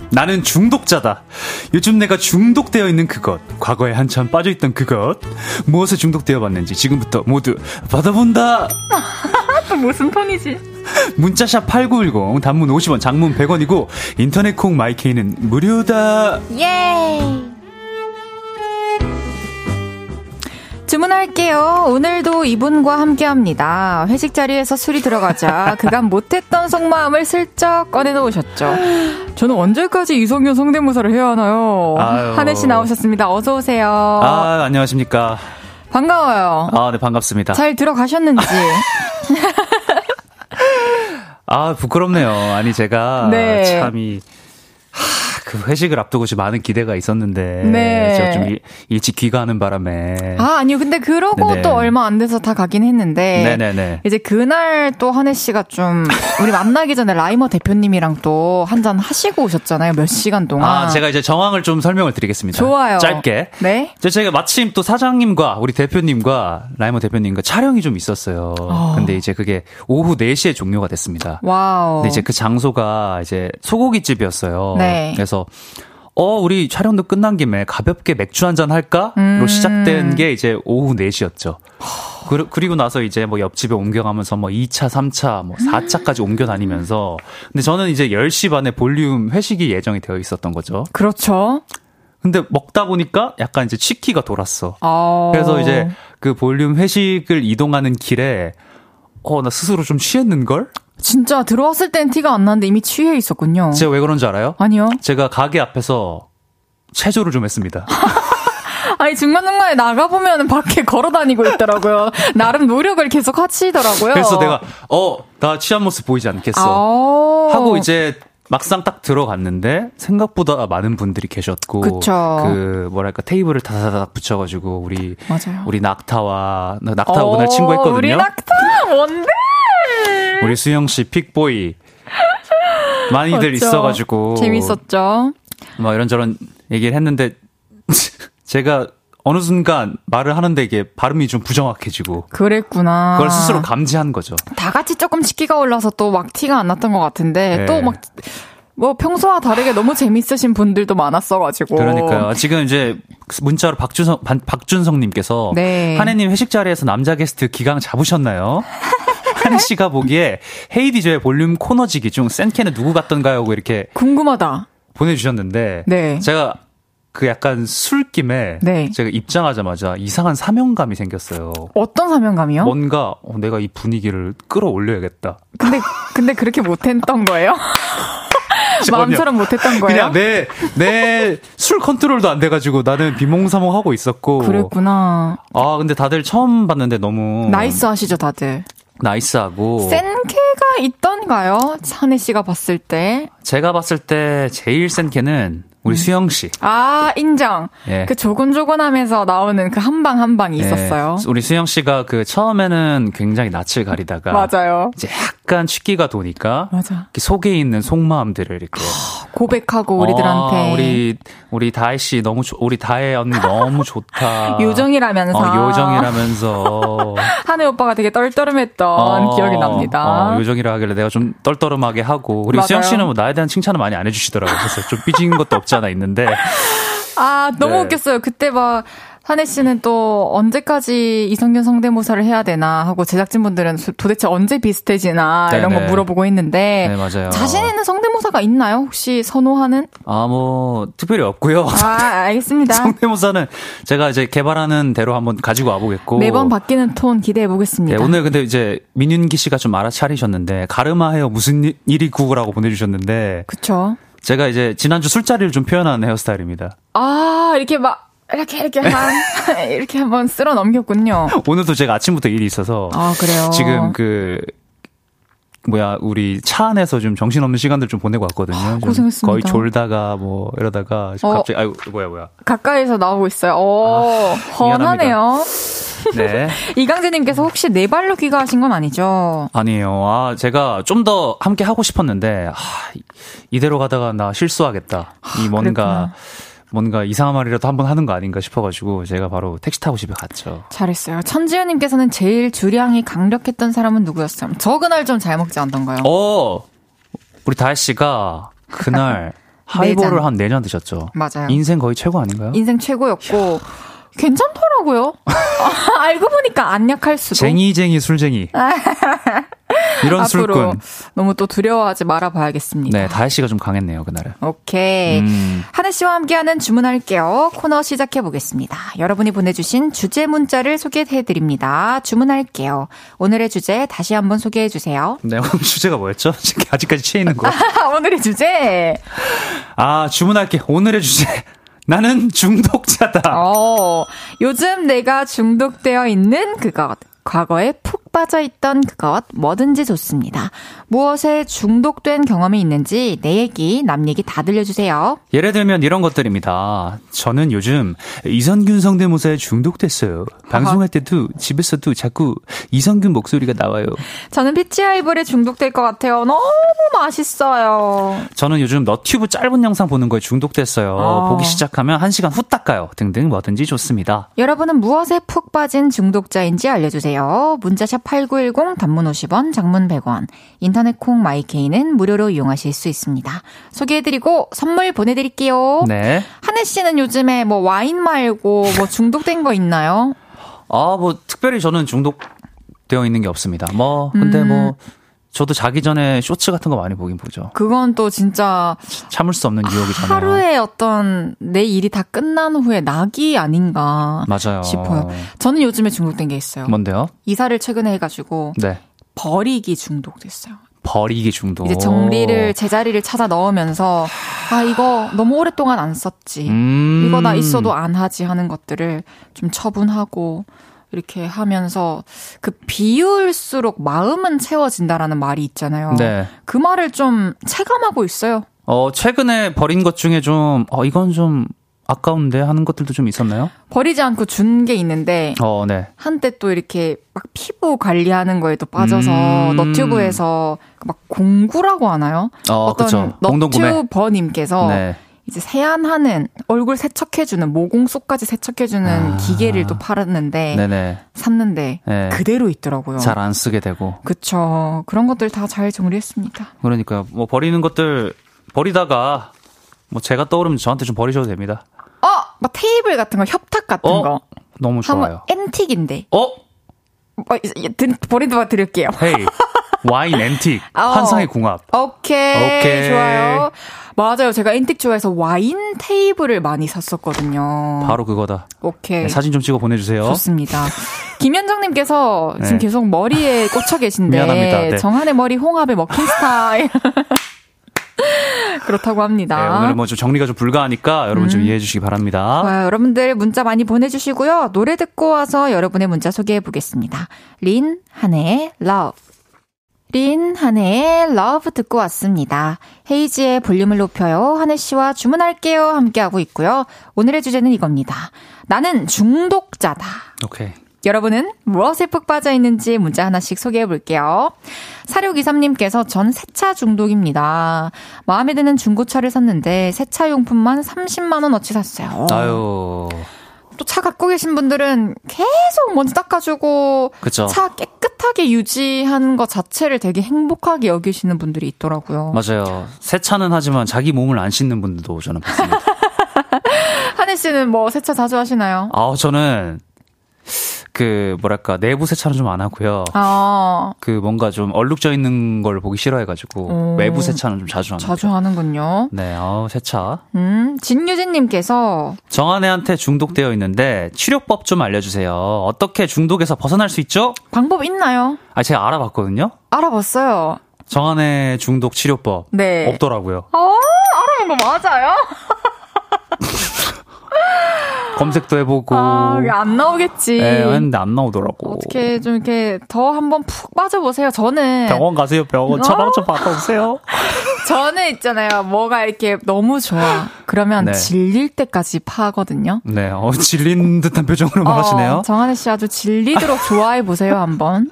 Speaker 4: 나는 중독자다. 요즘 내가 중독되어 있는 그것, 과거에 한참 빠져있던 그것, 무엇에 중독되어 봤는지 지금부터 모두 받아본다!
Speaker 1: 또 무슨 톤이지?
Speaker 4: 문자샵 8910, 단문 50원, 장문 100원이고, 인터넷 콩 마이케이는 무료다!
Speaker 1: 예! 주문할게요. 오늘도 이분과 함께 합니다. 회식 자리에서 술이 들어가자 그간 못했던 속마음을 슬쩍 꺼내놓으셨죠. 저는 언제까지 이성균 성대모사를 해야 하나요? 한혜 씨 나오셨습니다. 어서 오세요.
Speaker 4: 아, 안녕하십니까.
Speaker 1: 반가워요.
Speaker 4: 아, 네, 반갑습니다.
Speaker 1: 잘 들어가셨는지.
Speaker 4: 아, 부끄럽네요. 아니, 제가 네. 참이 그 회식을 앞두고 좀 많은 기대가 있었는데 네. 제가 좀 일, 일찍 귀가하는 바람에.
Speaker 1: 아 아니요. 근데 그러고 네네. 또 얼마 안 돼서 다 가긴 했는데 네네네. 이제 그날 또 한혜 씨가 좀 우리 만나기 전에 라이머 대표님이랑 또 한 잔 하시고 오셨잖아요. 몇 시간 동안.
Speaker 4: 아 제가 이제 정황을 좀 설명을 드리겠습니다.
Speaker 1: 좋아요.
Speaker 4: 짧게.
Speaker 1: 네.
Speaker 4: 제가 마침 또 사장님과 우리 대표님과 라이머 대표님과 촬영이 좀 있었어요. 어. 근데 이제 그게 오후 4시에 종료가 됐습니다.
Speaker 1: wow.
Speaker 4: 근데 이제 그 장소가 이제 소고기집이었어요. 네. 그래서 어, 우리 촬영도 끝난 김에 가볍게 맥주 한잔 할까? 로 음. 시작된 게 이제 오후 4시였죠. 그, 그리고 나서 이제 뭐 옆집에 옮겨가면서 뭐 2차, 3차, 뭐 4차까지 옮겨 다니면서. 근데 저는 이제 10시 반에 볼륨 회식이 예정이 되어 있었던 거죠.
Speaker 1: 그렇죠.
Speaker 4: 근데 먹다 보니까 약간 이제 치키가 돌았어.
Speaker 1: 아.
Speaker 4: 그래서 이제 그 볼륨 회식을 이동하는 길에 어, 나 스스로 좀 취했는걸?
Speaker 1: 진짜 들어왔을 땐 티가 안 나는데 이미 취해 있었군요.
Speaker 4: 제가 왜 그런지 알아요?
Speaker 1: 아니요.
Speaker 4: 제가 가게 앞에서 체조를 좀 했습니다.
Speaker 1: 아니 중간중간에 나가보면 밖에 걸어다니고 있더라고요. 나름 노력을 계속 하시더라고요.
Speaker 4: 그래서 내가 어 나 취한 모습 보이지 않겠어
Speaker 1: 아~
Speaker 4: 하고 이제 막상 딱 들어갔는데 생각보다 많은 분들이 계셨고
Speaker 1: 그쵸.
Speaker 4: 그 뭐랄까 테이블을 다다닥 붙여가지고 우리
Speaker 1: 맞아요.
Speaker 4: 우리 낙타와 낙타 오늘 친구 했거든요.
Speaker 1: 우리 낙타 뭔데?
Speaker 4: 우리 수영 씨 픽보이 많이들. 있어가지고
Speaker 1: 재밌었죠.
Speaker 4: 뭐 이런저런 얘기를 했는데 제가 어느 순간 말을 하는데 이게 발음이 좀 부정확해지고.
Speaker 1: 그랬구나.
Speaker 4: 그걸 스스로 감지한 거죠.
Speaker 1: 다 같이 조금 식기가 올라서 또 막 티가 안 났던 것 같은데 네. 또막 뭐 평소와 다르게 너무 재밌으신 분들도 많았어가지고.
Speaker 4: 그러니까요. 지금 이제 문자로 박준성 박준성님께서 네. 한혜님 회식 자리에서 남자 게스트 기강 잡으셨나요? 한혜 씨가 보기에 헤이디저의 볼륨 코너지기 중 센캔은 누구 같던가요? 하고 이렇게
Speaker 1: 궁금하다.
Speaker 4: 보내주셨는데
Speaker 1: 네.
Speaker 4: 제가 그 약간 술김에 네. 제가 입장하자마자 이상한 사명감이 생겼어요.
Speaker 1: 어떤 사명감이요?
Speaker 4: 뭔가 어, 내가 이 분위기를 끌어올려야겠다.
Speaker 1: 근데 근데 그렇게 못했던 거예요? 마음처럼 못했던 거예요?
Speaker 4: 그냥 내 내 술 컨트롤도 안 돼가지고 나는 비몽사몽 하고 있었고.
Speaker 1: 그랬구나.
Speaker 4: 아 근데 다들 처음 봤는데 너무
Speaker 1: nice 하시죠 다들.
Speaker 4: nice하고
Speaker 1: 센 캐가 있던가요? 찬혜 씨가 봤을 때.
Speaker 4: 제가 봤을 때 제일 센 캐는 우리 음. 수영 씨.
Speaker 1: 아, 인정. 예. 그 조곤조곤하면서 나오는 그 한 방 한 방이 예. 있었어요.
Speaker 4: 우리 수영 씨가 그 처음에는 굉장히 낯을 가리다가
Speaker 1: 맞아요.
Speaker 4: 이제 약간 취기가 도니까
Speaker 1: 맞아.
Speaker 4: 속에 있는 속마음들을 이렇게
Speaker 1: 고백하고 우리들한테
Speaker 4: 어, 우리 우리 다혜 씨 너무 조, 우리 다혜 언니 너무 좋다.
Speaker 1: 요정이라면서
Speaker 4: 어, 요정이라면서
Speaker 1: 한혜 오빠가 되게 떨떠름했던 어, 기억이 납니다.
Speaker 4: 어, 요정이라 하길래 내가 좀 떨떠름하게 하고 우리 수영 씨는 뭐 나에 대한 칭찬을 많이 안 해주시더라고요. 그래서 좀 삐진 것도 없지 않아 있는데
Speaker 1: 아 너무 네. 웃겼어요. 그때 막 한혜 씨는 또 언제까지 이성균 성대모사를 해야 되나 하고 제작진분들은 도대체 언제 비슷해지나 네네. 이런 거 물어보고 있는데
Speaker 4: 네, 맞아요.
Speaker 1: 자신 있는 성대모사가 있나요? 혹시 선호하는?
Speaker 4: 아, 뭐 특별히 없고요.
Speaker 1: 아, 알겠습니다.
Speaker 4: 성대모사는 제가 이제 개발하는 대로 한번 가지고 와 보겠고
Speaker 1: 매번 바뀌는 톤 기대해 보겠습니다.
Speaker 4: 네, 오늘 근데 이제 민윤기 씨가 좀 알아차리셨는데 가르마 헤어 무슨 일이 구라고 보내 주셨는데
Speaker 1: 그렇죠.
Speaker 4: 제가 이제 지난주 술자리를 좀 표현하는 헤어스타일입니다.
Speaker 1: 아, 이렇게 막 이렇게 이렇게 한 이렇게 한번 쓸어 넘겼군요.
Speaker 4: 오늘도 제가 아침부터 일이 있어서
Speaker 1: 아 그래요.
Speaker 4: 지금 그 뭐야 우리 차 안에서 좀 정신없는 시간들 좀 보내고 왔거든요. 아,
Speaker 1: 고생했습니다.
Speaker 4: 거의 졸다가 뭐 이러다가 어, 갑자기 아유 뭐야 뭐야
Speaker 1: 가까이서 나오고 있어요. 어 아, 헌하네요. 네. 이강재님께서 혹시 네 발로 귀가하신 건 아니죠?
Speaker 4: 아니에요. 아 제가 좀 더 함께 하고 싶었는데 아, 이대로 가다가 나 실수하겠다. 이 뭔가 그랬구나. 뭔가 이상한 말이라도 한번 하는 거 아닌가 싶어가지고 제가 바로 택시 타고 집에 갔죠.
Speaker 1: 잘했어요. 천지현님께서는 제일 주량이 강력했던 사람은 누구였어요? 저 그날 좀 잘 먹지 않던가요?
Speaker 4: 어, 우리 다혜 씨가 그날 하이볼을 한 4잔 드셨죠.
Speaker 1: 맞아요.
Speaker 4: 인생 거의 최고 아닌가요?
Speaker 1: 인생 최고였고 괜찮더라고요. 알고 보니까 안 약할 수도.
Speaker 4: 쟁이쟁이 술쟁이. 이런 술꾼.
Speaker 1: 너무 또 두려워하지 말아 봐야겠습니다.
Speaker 4: 네, 다혜 씨가 좀 강했네요, 그날은.
Speaker 1: 오케이. 음. 하늘 씨와 함께하는 주문할게요. 코너 시작해 보겠습니다. 여러분이 보내주신 주제 문자를 소개해 드립니다. 주문할게요. 오늘의 주제 다시 한번 소개해 주세요.
Speaker 4: 네, 오늘 주제가 뭐였죠? 아직까지 취해 있는 거.
Speaker 1: 오늘의 주제.
Speaker 4: 아, 주문할게. 오늘의 주제. 나는 중독자다.
Speaker 1: 어, 요즘 내가 중독되어 있는 그것. 과거에 푹 빠져 있던 그것 뭐든지 좋습니다. 무엇에 중독된 경험이 있는지 내 얘기, 남 얘기 다 들려주세요.
Speaker 4: 예를 들면 이런 것들입니다. 저는 요즘 이선균 성대모사에 중독됐어요. 방송할 때도 집에서도 자꾸 이선균 목소리가 나와요.
Speaker 1: 저는 피치 아이볼에 중독될 것 같아요. 너무 맛있어요.
Speaker 4: 저는 요즘 너튜브 짧은 영상 보는 거에 중독됐어요. 어. 보기 시작하면 1시간 후딱 가요. 등등 뭐든지 좋습니다.
Speaker 1: 여러분은 무엇에 푹 빠진 중독자인지 알려주세요. 문자샵 8910 단문 50원, 장문 100원. 인터넷 콩 마이케이는 무료로 이용하실 수 있습니다. 소개해드리고 선물 보내드릴게요.
Speaker 4: 네.
Speaker 1: 하늘 씨는 요즘에 뭐 와인 말고 뭐 중독된 거 있나요?
Speaker 4: 아, 뭐 특별히 저는 중독되어 있는 게 없습니다. 뭐 근데 음. 뭐 저도 자기 전에 쇼츠 같은 거 많이 보긴 보죠.
Speaker 1: 그건 또 진짜
Speaker 4: 참을 수 없는 유혹이잖아요.
Speaker 1: 하루에 어떤 내 일이 다 끝난 후에 낙이 아닌가
Speaker 4: 맞아요.
Speaker 1: 싶어요. 저는 요즘에 중독된 게 있어요.
Speaker 4: 뭔데요?
Speaker 1: 이사를 최근에 해가지고
Speaker 4: 네.
Speaker 1: 버리기 중독됐어요.
Speaker 4: 버리기 중독.
Speaker 1: 이제 정리를 제자리를 찾아 넣으면서 아 이거 너무 오랫동안 안 썼지. 음. 이거 나 있어도 안 하지 하는 것들을 좀 처분하고 이렇게 하면서 그 비울수록 마음은 채워진다라는 말이 있잖아요.
Speaker 4: 네.
Speaker 1: 그 말을 좀 체감하고 있어요.
Speaker 4: 어, 최근에 버린 것 중에 좀, 어, 이건 좀 아까운데 하는 것들도 좀 있었나요?
Speaker 1: 버리지 않고 준 게 있는데,
Speaker 4: 어, 네.
Speaker 1: 한때 또 이렇게 막 피부 관리하는 거에 도 빠져서 음... 너튜브에서 막 공구라고 하나요?
Speaker 4: 어, 떤
Speaker 1: 너튜버님께서 네. 이제 세안하는 얼굴 세척해주는 모공 속까지 세척해주는 아. 기계를 또 팔았는데 네네. 샀는데 네. 그대로 있더라고요.
Speaker 4: 잘 안 쓰게 되고.
Speaker 1: 그쵸. 그런 것들 다 잘 정리했습니다.
Speaker 4: 그러니까 뭐 버리는 것들 버리다가 뭐 제가 떠오르면 저한테 좀 버리셔도 됩니다.
Speaker 1: 어, 막 테이블 같은 거, 협탁 같은
Speaker 4: 어?
Speaker 1: 거.
Speaker 4: 너무 좋아요.
Speaker 1: 앤틱인데.
Speaker 4: 어?
Speaker 1: 어, 버리다 드릴게요.
Speaker 4: hey. 와인 앤틱. 어. 환상의 궁합.
Speaker 1: 오케이. 오케이. 좋아요. 맞아요. 제가 앤틱 좋아해서 와인 테이블을 많이 샀었거든요.
Speaker 4: 바로 그거다.
Speaker 1: 오케이. 네,
Speaker 4: 사진 좀 찍어 보내주세요.
Speaker 1: 좋습니다. 김현정님께서 지금 네. 계속 머리에 꽂혀 계신데
Speaker 4: 미안합니다. 네.
Speaker 1: 정한의 머리 홍합에 먹힌 스타일. 그렇다고 합니다.
Speaker 4: 네, 오늘은 뭐 좀 정리가 좀 불가하니까 여러분 음. 좀 이해해 주시기 바랍니다.
Speaker 1: 와, 여러분들 문자 많이 보내주시고요. 노래 듣고 와서 여러분의 문자 소개해 보겠습니다. 린, 한해의 Love. 린 한해의 Love 듣고 왔습니다. 헤이즈의 볼륨을 높여요. 한해 씨와 주문할게요. 함께하고 있고요. 오늘의 주제는 이겁니다. 나는 중독자다.
Speaker 4: 오케이.
Speaker 1: 여러분은 무엇에 푹 빠져 있는지 문자 하나씩 소개해 볼게요. 4623님께서 전 세차 중독입니다. 마음에 드는 중고차를 샀는데 세차용품만 30만원어치 샀어요.
Speaker 4: 아유.
Speaker 1: 또 차 갖고 계신 분들은 계속 먼지 닦아주고 그쵸. 차 깨끗하게 유지하는 것 자체를 되게 행복하게 여기시는 분들이 있더라고요.
Speaker 4: 맞아요. 세차는 하지만 자기 몸을 안 씻는 분들도 저는 봤습니다.
Speaker 1: 한혜 씨는 뭐 세차 자주 하시나요?
Speaker 4: 아, 저는 그 뭐랄까 내부 세차는 좀 안 하고요.
Speaker 1: 아.
Speaker 4: 그 뭔가 좀 얼룩져 있는 걸 보기 싫어해가지고 오. 외부 세차는 좀 자주 하는.
Speaker 1: 자주 하는군요.
Speaker 4: 네, 어 세차.
Speaker 1: 음, 진유진님께서
Speaker 4: 정한애한테 중독되어 있는데 치료법 좀 알려주세요. 어떻게 중독에서 벗어날 수 있죠?
Speaker 1: 방법 있나요?
Speaker 4: 아, 제가 알아봤거든요.
Speaker 1: 알아봤어요.
Speaker 4: 정한애 중독 치료법.
Speaker 1: 네.
Speaker 4: 없더라고요.
Speaker 1: 어, 알아본 거 맞아요?
Speaker 4: 검색도 해보고.
Speaker 1: 아, 안 나오겠지.
Speaker 4: 네, 했는데 안 나오더라고.
Speaker 1: 어떻게 좀 이렇게 더 한번 푹 빠져보세요. 저는.
Speaker 4: 병원 가세요, 병원. 처방 좀 받아 오세요.
Speaker 1: 저는 있잖아요. 뭐가 이렇게 너무 좋아. 그러면 네. 질릴 때까지 파거든요.
Speaker 4: 네, 어, 질린 듯한 표정으로 어, 하시네요.
Speaker 1: 정한혜 씨 아주 질리도록 좋아해 보세요, 한번.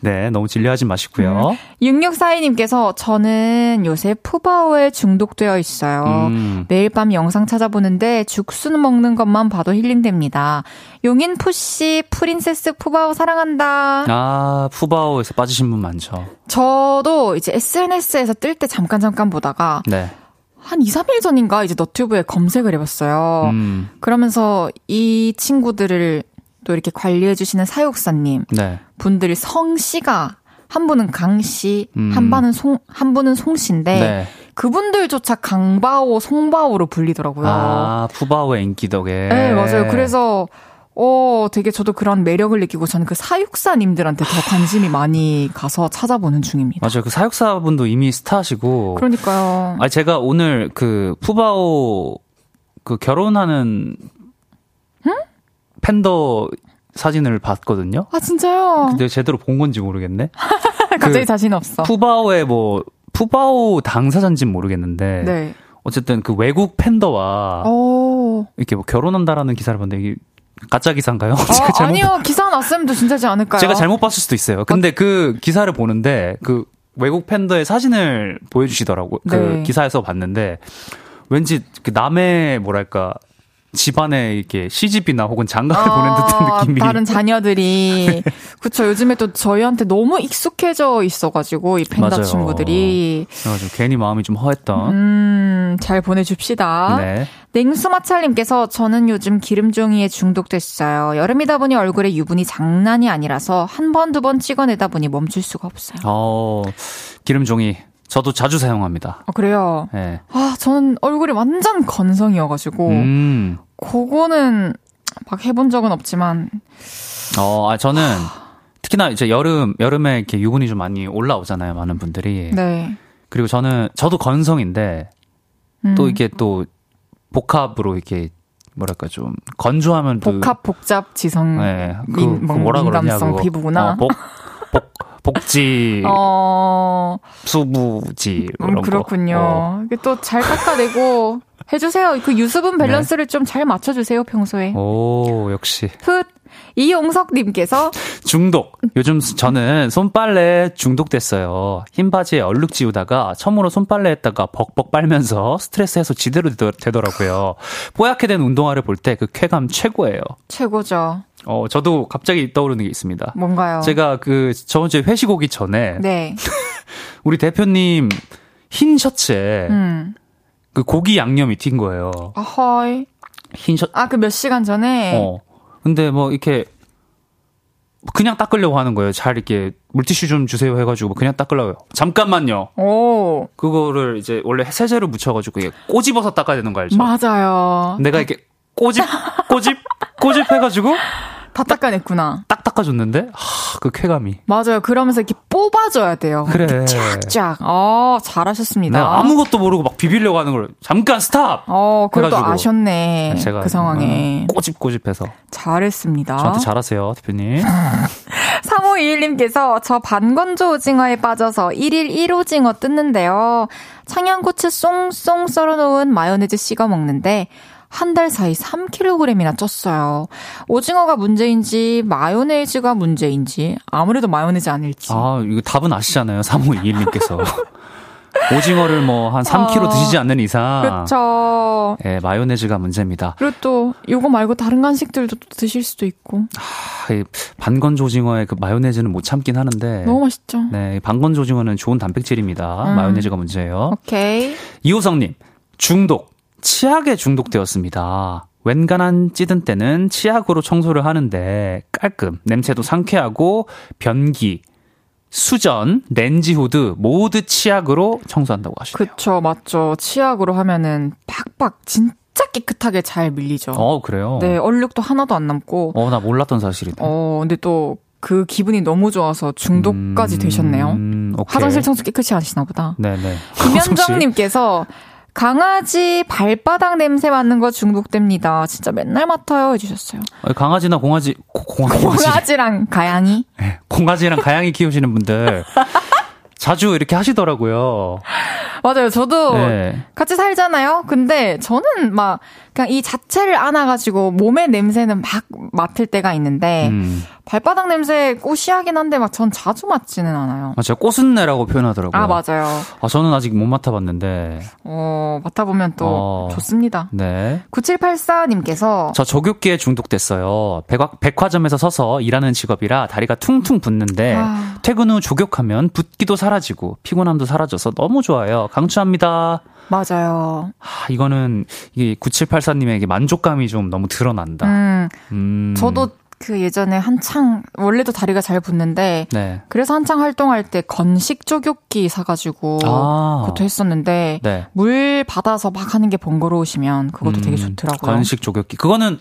Speaker 4: 네, 너무 질려하지 마시고요. 음.
Speaker 1: 6642님께서 저는 요새 푸바오에 중독되어 있어요. 음. 매일 밤 영상 찾아보는데 죽순 먹는 것만 봐도 힐링됩니다. 용인 푸시 프린세스 푸바오 사랑한다.
Speaker 4: 아, 푸바오에서 빠지신 분 많죠.
Speaker 1: 저도 이제 SNS에서 뜰 때 잠깐 잠깐 보다가 네. 한 2, 3일 전인가 이제 너튜브에 검색을 해봤어요. 음. 그러면서 이 친구들을 또 이렇게 관리해주시는 사육사님 네. 분들이 성씨가 한 분은 강씨, 음. 한 분은 송, 한 분은 송씨인데 네. 그분들조차 강바오, 송바오로 불리더라고요.
Speaker 4: 아, 푸바오의 인기 덕에.
Speaker 1: 네, 맞아요. 그래서 어, 되게 저도 그런 매력을 느끼고 저는 그 사육사님들한테 더 관심이 많이 가서 찾아보는 중입니다.
Speaker 4: 맞아요. 그 사육사분도 이미 스타시고.
Speaker 1: 그러니까요.
Speaker 4: 아, 제가 오늘 그 푸바오 그 결혼하는 응? 팬더 사진을 봤거든요.
Speaker 1: 아, 진짜요?
Speaker 4: 근데 제대로 본 건지 모르겠네.
Speaker 1: 갑자기 그 자신 없어.
Speaker 4: 푸바오의 뭐, 푸바오 당사자인지는 모르겠는데. 네. 어쨌든 그 외국 팬더와 오. 이렇게 뭐 결혼한다라는 기사를 봤는데 이게 가짜 기사인가요?
Speaker 1: 어, 잘못... 아니요, 기사 났으면 진짜지 않을까요?
Speaker 4: 제가 잘못 봤을 수도 있어요. 근데 어... 그 기사를 보는데 그 외국 팬더의 사진을 보여주시더라고요. 그 네. 그 기사에서 봤는데 왠지 그 남의 뭐랄까 집안에 이렇게 시집이나 혹은 장가를 아, 보낸 듯한 느낌이.
Speaker 1: 다른 자녀들이. 그쵸 요즘에 또 저희한테 너무 익숙해져 있어가지고 이 팬더 친구들이.
Speaker 4: 그래가지고 괜히 마음이 좀 허했던.
Speaker 1: 음잘 보내줍시다. 네. 냉수마찰님께서 저는 요즘 기름종이에 중독됐어요. 여름이다 보니 얼굴에 유분이 장난이 아니라서 한 번 두번 찍어내다 보니 멈출 수가 없어요.
Speaker 4: 어 기름종이 저도 자주 사용합니다.
Speaker 1: 아, 그래요? 네. 아, 저는 얼굴이 완전 건성이어가지고, 음. 그거는 막 해본 적은 없지만.
Speaker 4: 어, 아, 저는 특히나 이제 여름, 여름에 이렇게 유분이 좀 많이 올라오잖아요. 많은 분들이. 네. 그리고 저는, 저도 건성인데, 음. 또 이게 또 복합으로 이렇게 뭐랄까 좀 건조하면
Speaker 1: 복합 복잡 지성 네, 그, 민, 뭐, 뭐라 민감성 피부구나.
Speaker 4: 어, 복, 복 복지, 어... 수부지
Speaker 1: 음, 그렇군요. 어. 또 잘 깎아내고 해주세요. 그 유수분 밸런스를 네. 좀 잘 맞춰주세요 평소에.
Speaker 4: 오 역시.
Speaker 1: 훗. 이용석님께서
Speaker 4: 중독. 요즘 저는 손빨래 중독됐어요. 흰 바지에 얼룩 지우다가 처음으로 손빨래 했다가 벅벅 빨면서 스트레스 해소 지대로 되더라고요. 뽀얗게 된 운동화를 볼 때 그 쾌감 최고예요.
Speaker 1: 최고죠.
Speaker 4: 어, 저도 갑자기 떠오르는 게 있습니다.
Speaker 1: 뭔가요?
Speaker 4: 제가 그 저번 주에 회식 오기 전에 네. 우리 대표님 흰 셔츠에 음. 그 고기 양념이 튄 거예요.
Speaker 1: 아하이. 흰 셔츠. 아, 그 몇 시간 전에?
Speaker 4: 어. 근데 뭐 이렇게 그냥 닦으려고 하는 거예요. 잘 이렇게 물티슈 좀 주세요 해가지고 뭐 그냥 닦으려고요. 잠깐만요. 오. 그거를 이제 원래 세제로 묻혀가지고 꼬집어서 닦아야 되는 거 알죠?
Speaker 1: 맞아요.
Speaker 4: 내가 이렇게 꼬집 꼬집 꼬집 해가지고
Speaker 1: 다 닦아냈구나.
Speaker 4: 딱 닦아줬는데, 하, 그 쾌감이.
Speaker 1: 맞아요. 그러면서 이렇게 뽑아줘야 돼요.
Speaker 4: 그래.
Speaker 1: 쫙쫙. 어, 잘하셨습니다.
Speaker 4: 네, 아무것도 모르고 막 비비려고 하는 걸, 잠깐 스탑!
Speaker 1: 어, 또 아셨네. 제가 그 상황에.
Speaker 4: 음, 꼬집꼬집해서.
Speaker 1: 잘했습니다.
Speaker 4: 저한테 잘하세요, 대표님.
Speaker 1: 3521님께서 저 반건조 오징어에 빠져서 1일 1오징어 뜯는데요. 청양고추 쏭쏭 썰어놓은 마요네즈 씹어 먹는데, 한 달 사이 3kg이나 쪘어요. 오징어가 문제인지 마요네즈가 문제인지 아무래도 마요네즈 아닐지.
Speaker 4: 아, 이거 답은 아시잖아요. 3521님께서. 오징어를 뭐 한 3kg 아, 드시지 않는 이상
Speaker 1: 그렇죠.
Speaker 4: 예, 마요네즈가 문제입니다.
Speaker 1: 그리고 또 요거 말고 다른 간식들도 드실 수도 있고.
Speaker 4: 아, 반건조 오징어의 그 마요네즈는 못 참긴 하는데
Speaker 1: 너무 맛있죠.
Speaker 4: 네, 반건조 오징어는 좋은 단백질입니다. 음. 마요네즈가 문제예요.
Speaker 1: 오케이.
Speaker 4: 이호성 님. 중독. 치약에 중독되었습니다. 웬간한 찌든 때는 치약으로 청소를 하는데 깔끔, 냄새도 상쾌하고 변기, 수전, 렌지 후드 모두 치약으로 청소한다고 하시네요.
Speaker 1: 그쵸, 맞죠. 치약으로 하면은 팍팍 진짜 깨끗하게 잘 밀리죠.
Speaker 4: 어, 그래요?
Speaker 1: 네, 얼룩도 하나도 안 남고.
Speaker 4: 어, 나 몰랐던 사실이네.
Speaker 1: 어, 근데 또 그 기분이 너무 좋아서 중독까지 음, 되셨네요. 화장실 청소 깨끗이 하시나 보다.
Speaker 4: 네네.
Speaker 1: 김현정님께서 강아지 발바닥 냄새 맡는 거 중독됩니다. 진짜 맨날 맡아요 해주셨어요.
Speaker 4: 강아지나 공아지 고,
Speaker 1: 공아지. 공아지 랑 가양이.
Speaker 4: 네, 공아지랑 가양이 키우시는 분들 자주 이렇게 하시더라고요.
Speaker 1: 맞아요. 저도 네. 같이 살잖아요. 근데 저는 막 그냥 이 자체를 안아가지고 몸의 냄새는 막 맡을 때가 있는데 음. 발바닥 냄새 꼬시하긴 한데 막 전 자주 맡지는 않아요.
Speaker 4: 맞아요. 꽃은내라고 표현하더라고요.
Speaker 1: 아 맞아요.
Speaker 4: 아 저는 아직 못 맡아봤는데.
Speaker 1: 어 맡아보면 또 어, 좋습니다.
Speaker 4: 네.
Speaker 1: 9784님께서
Speaker 4: 저 조교기에 중독됐어요. 백화, 점에서 서서 일하는 직업이라 다리가 퉁퉁 붓는데 아. 퇴근 후 조격하면 붓기도 사라지고 피곤함도 사라져서 너무 좋아요. 강추합니다.
Speaker 1: 맞아요.
Speaker 4: 아, 이거는 이게 9784님에게 만족감이 좀 너무 드러난다.
Speaker 1: 음, 음. 저도 그 예전에 한창 원래도 다리가 잘 붙는데 네. 그래서 한창 활동할 때 건식 쪼교기 사가지고 아. 그것도 했었는데 네. 물 받아서 막 하는 게 번거로우시면 그것도 음, 되게 좋더라고요.
Speaker 4: 건식 쪼교기 그거는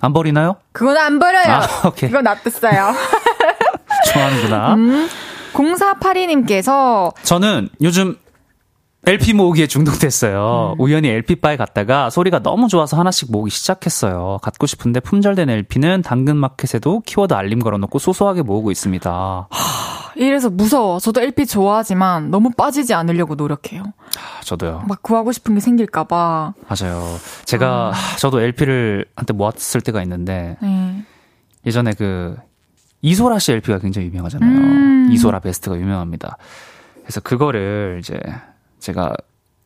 Speaker 4: 안 버리나요?
Speaker 1: 그건 안 버려요. 아, 오케이. 그건 놔뒀어요.
Speaker 4: 좋아하는구나. 음,
Speaker 1: 0482님께서
Speaker 4: 저는 요즘 LP 모으기에 중독됐어요. 음. 우연히 LP바에 갔다가 소리가 너무 좋아서 하나씩 모으기 시작했어요. 갖고 싶은데 품절된 LP는 당근마켓에도 키워드 알림 걸어놓고 소소하게 모으고 있습니다.
Speaker 1: 하, 이래서 무서워. 저도 LP 좋아하지만 너무 빠지지 않으려고 노력해요.
Speaker 4: 하, 저도요.
Speaker 1: 막 구하고 싶은 게 생길까봐.
Speaker 4: 맞아요. 제가 아. 저도 LP를 한때 모았을 때가 있는데 네. 예전에 그 이소라 씨 LP가 굉장히 유명하잖아요. 음. 이소라 베스트가 유명합니다. 그래서 그거를 이제 제가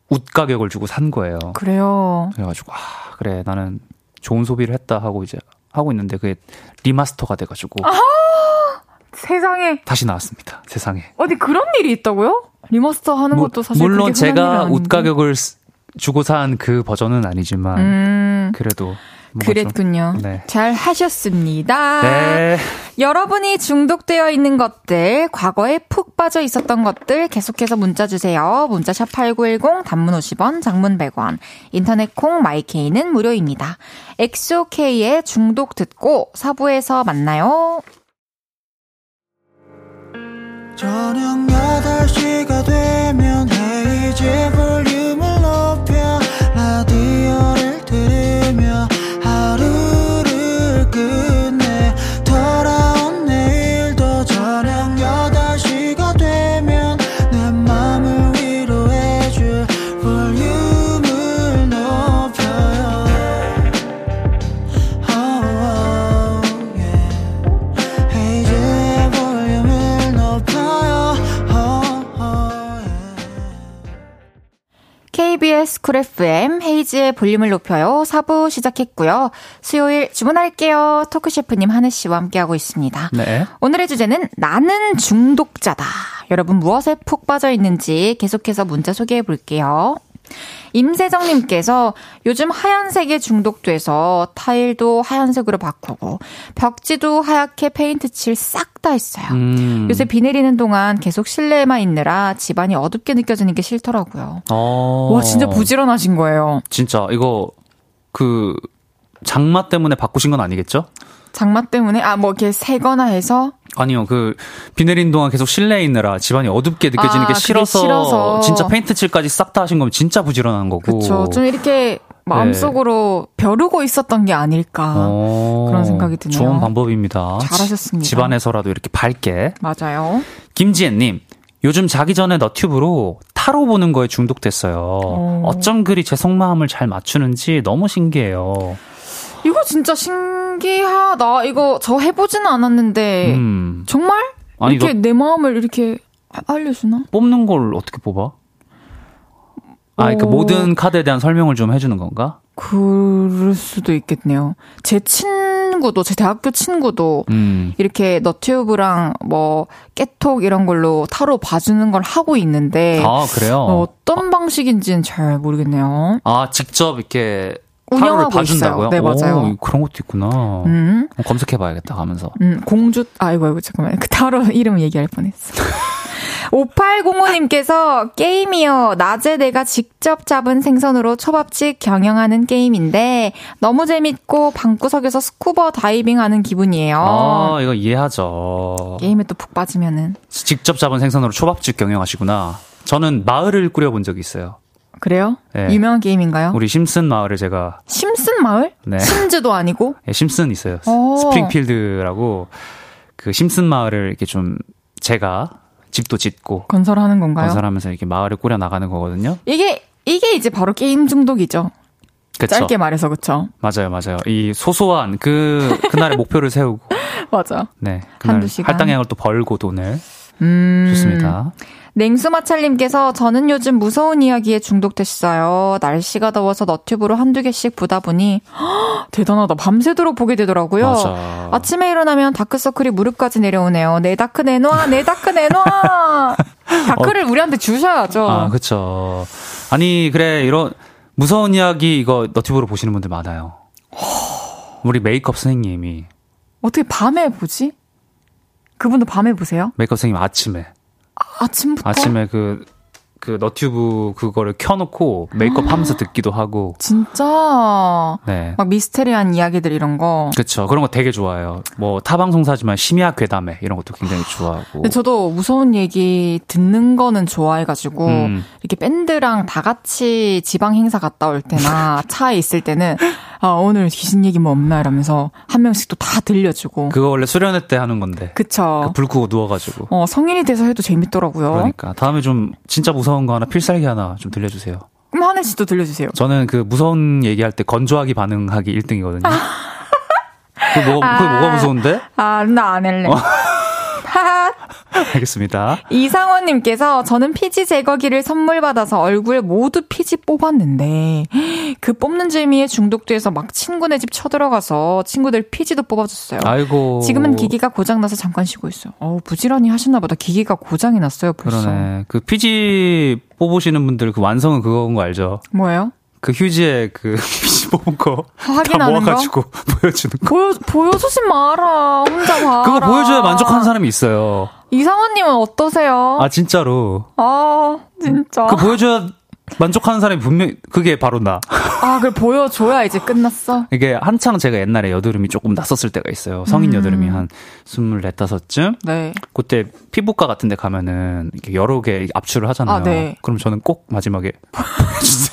Speaker 4: 웃 가격을 주고 산 거예요.
Speaker 1: 그래요.
Speaker 4: 그래가지고 아 그래 나는 좋은 소비를 했다 하고 이제 하고 있는데 그게 remaster가 돼가지고
Speaker 1: 아하! 세상에
Speaker 4: 다시 나왔습니다. 세상에
Speaker 1: 어디 그런 일이 있다고요? remaster 하는 뭐, 것도 사실
Speaker 4: 물론 제가 옛 가격을 주고 산 그 버전은 아니지만 음. 그래도
Speaker 1: 그랬군요. 네. 잘 하셨습니다. 네. 여러분이 중독되어 있는 것들, 과거에 푹 빠져 있었던 것들 계속해서 문자 주세요. 문자 샵 8910, 단문 50원, 장문 100원, 인터넷 콩 마이케이는 무료입니다. 엑소케이의 중독 듣고 사부에서 만나요. 저녁 8시가 되면 헤이즈 볼륨을 FM 헤이즈의 볼륨을 높여요. 4부 시작했고요. 수요일 주문할게요. 토크셰프님 하늘 씨와 함께하고 있습니다. 네. 오늘의 주제는 나는 중독자다. 여러분 무엇에 푹 빠져 있는지 계속해서 문자 소개해 볼게요. 임세정님께서 요즘 하얀색에 중독돼서 타일도 하얀색으로 바꾸고 벽지도 하얗게 페인트 칠 싹 다 했어요. 음. 요새 비 내리는 동안 계속 실내에만 있느라 집안이 어둡게 느껴지는 게 싫더라고요. 어. 와 진짜 부지런하신 거예요.
Speaker 4: 진짜 이거 그 장마 때문에 바꾸신 건 아니겠죠?
Speaker 1: 장마 때문에 아 뭐 이렇게 새거나 해서
Speaker 4: 아니요, 그, 비 내린 동안 계속 실내에 있느라 집안이 어둡게 느껴지는 아, 게 싫어서, 싫어서, 진짜 페인트 칠까지 싹 다 하신 거면 진짜 부지런한 거고.
Speaker 1: 그쵸. 좀 이렇게 마음속으로 네. 벼르고 있었던 게 아닐까. 어, 그런 생각이 드네요.
Speaker 4: 좋은 방법입니다.
Speaker 1: 잘하셨습니다.
Speaker 4: 집안에서라도 이렇게 밝게.
Speaker 1: 맞아요.
Speaker 4: 김지혜님. 요즘 자기 전에 너튜브로 타로 보는 거에 중독됐어요. 오. 어쩜 그리 제 속마음을 잘 맞추는지 너무 신기해요.
Speaker 1: 이거 진짜 신 기하다. 이거 저 해보지는 않았는데 음. 정말 아니, 이렇게 내 마음을 이렇게 알려주나?
Speaker 4: 뽑는 걸 어떻게 뽑아? 아, 그러니까 모든 카드에 대한 설명을 좀 해주는 건가?
Speaker 1: 그럴 수도 있겠네요. 제 친구도, 제 대학교 친구도 음. 이렇게 너튜브랑 뭐 깨톡 이런 걸로 타로 봐주는 걸 하고 있는데.
Speaker 4: 아, 그래요?
Speaker 1: 어, 어떤 방식인지는 잘 모르겠네요.
Speaker 4: 아, 직접 이렇게 운영하고 봐준다고요?
Speaker 1: 네, 맞아요.
Speaker 4: 오, 그런 것도 있구나. 음. 어, 검색해봐야겠다, 가면서.
Speaker 1: 음, 공주, 아이고, 아이고, 잠깐만. 그 타로 이름 얘기할 뻔했어. 5805님께서 게임이요. 낮에 내가 직접 잡은 생선으로 초밥집 경영하는 게임인데 너무 재밌고 방구석에서 스쿠버 다이빙 하는 기분이에요.
Speaker 4: 아, 이거 이해하죠.
Speaker 1: 게임에 또 푹 빠지면은.
Speaker 4: 직접 잡은 생선으로 초밥집 경영하시구나. 저는 마을을 꾸려본 적이 있어요.
Speaker 1: 그래요? 네. 유명한 게임인가요?
Speaker 4: 우리 심슨 마을을 제가
Speaker 1: 심슨 마을? 네. 심즈도 아니고?
Speaker 4: 네, 심슨 있어요. 오. 스프링필드라고 그 심슨 마을을 이렇게 좀 제가 집도 짓고
Speaker 1: 건설하는 건가요?
Speaker 4: 건설하면서 이렇게 마을을 꾸려 나가는 거거든요.
Speaker 1: 이게 이게 이제 바로 게임 중독이죠. 그쵸? 짧게 말해서 그렇죠.
Speaker 4: 맞아요, 맞아요. 이 소소한 그 그날의 목표를 세우고
Speaker 1: 맞아.
Speaker 4: 네, 그날 한두 시간. 할당량을 또 벌고 돈을 음... 좋습니다.
Speaker 1: 냉수마찰님께서 저는 요즘 무서운 이야기에 중독됐어요. 날씨가 더워서 너튜브로 한두 개씩 보다 보니 허, 대단하다. 밤새도록 보게 되더라고요.
Speaker 4: 맞아.
Speaker 1: 아침에 일어나면 다크서클이 무릎까지 내려오네요. 내 dark 내놔, 내 dark 내놔. dark를 어. 우리한테 주셔야죠.
Speaker 4: 아, 그쵸. 아니, 그래, 이런 무서운 이야기 이거 너튜브로 보시는 분들 많아요. 우리 메이크업 선생님이
Speaker 1: 어떻게 밤에 보지? 그분도 밤에 보세요?
Speaker 4: 메이크업 선생님 아침에.
Speaker 1: 아침부터?
Speaker 4: 아침에 그, 그 너튜브 그거를 켜놓고 메이크업 하면서 듣기도 하고.
Speaker 1: 진짜? 네. 막 미스테리한 이야기들 이런 거.
Speaker 4: 그쵸. 그런 거 되게 좋아해요. 뭐 타방송사지만 심야 괴담회 이런 것도 굉장히 좋아하고.
Speaker 1: 근데 저도 무서운 얘기 듣는 거는 좋아해가지고 음. 이렇게 밴드랑 다 같이 지방 행사 갔다 올 때나 차에 있을 때는 아, 오늘 귀신 얘기 뭐 없나 이러면서 한 명씩 또 다 들려주고.
Speaker 4: 그거 원래 수련회 때 하는 건데.
Speaker 1: 그쵸.
Speaker 4: 그불 끄고 누워가지고.
Speaker 1: 어, 성인이 돼서 해도 재밌더라고요.
Speaker 4: 그러니까. 다음에 좀 진짜 무서운 거 하나, 필살기 하나 좀 들려주세요.
Speaker 1: 그럼 하늘 씨도 들려주세요.
Speaker 4: 저는 그 무서운 얘기할 때 건조하기 반응하기 1등이거든요. 아. 그게 뭐가, 아. 그게 뭐가 무서운데?
Speaker 1: 아, 나 안 할래. 어.
Speaker 4: 알겠습니다.
Speaker 1: 이상원님께서 저는 피지 제거기를 선물 받아서 얼굴 모두 피지 뽑았는데 그 뽑는 재미에 중독돼서 막 친구네 집 쳐들어가서 친구들 피지도 뽑아줬어요.
Speaker 4: 아이고.
Speaker 1: 지금은 기기가 고장나서 잠깐 쉬고 있어요. 어우, 부지런히 하셨나 보다. 기기가 고장이 났어요, 벌써.
Speaker 4: 그러네. 그 피지 뽑으시는 분들 그 완성은 그거인 거 알죠?
Speaker 1: 뭐예요?
Speaker 4: 그 휴지에 그 뽑은 거 다 모아가지고 거? 보여주는 거.
Speaker 1: 보여 보여주지 마라. 혼자 봐라.
Speaker 4: 그거 보여줘야 만족하는 사람이 있어요.
Speaker 1: 이상원님은 어떠세요?
Speaker 4: 아 진짜로.
Speaker 1: 아 진짜.
Speaker 4: 그 보여줘야 만족하는 사람이 분명 그게 바로 나.
Speaker 1: 아, 그걸 보여줘야 이제 끝났어?
Speaker 4: 이게 한창 제가 옛날에 여드름이 조금 났었을 때가 있어요. 성인 음. 여드름이 한 스물네 다섯쯤.
Speaker 1: 네.
Speaker 4: 그때 피부과 같은 데 가면은 이렇게 여러 개 압출을 하잖아요. 아, 네. 그럼 저는 꼭 마지막에 보여주세요.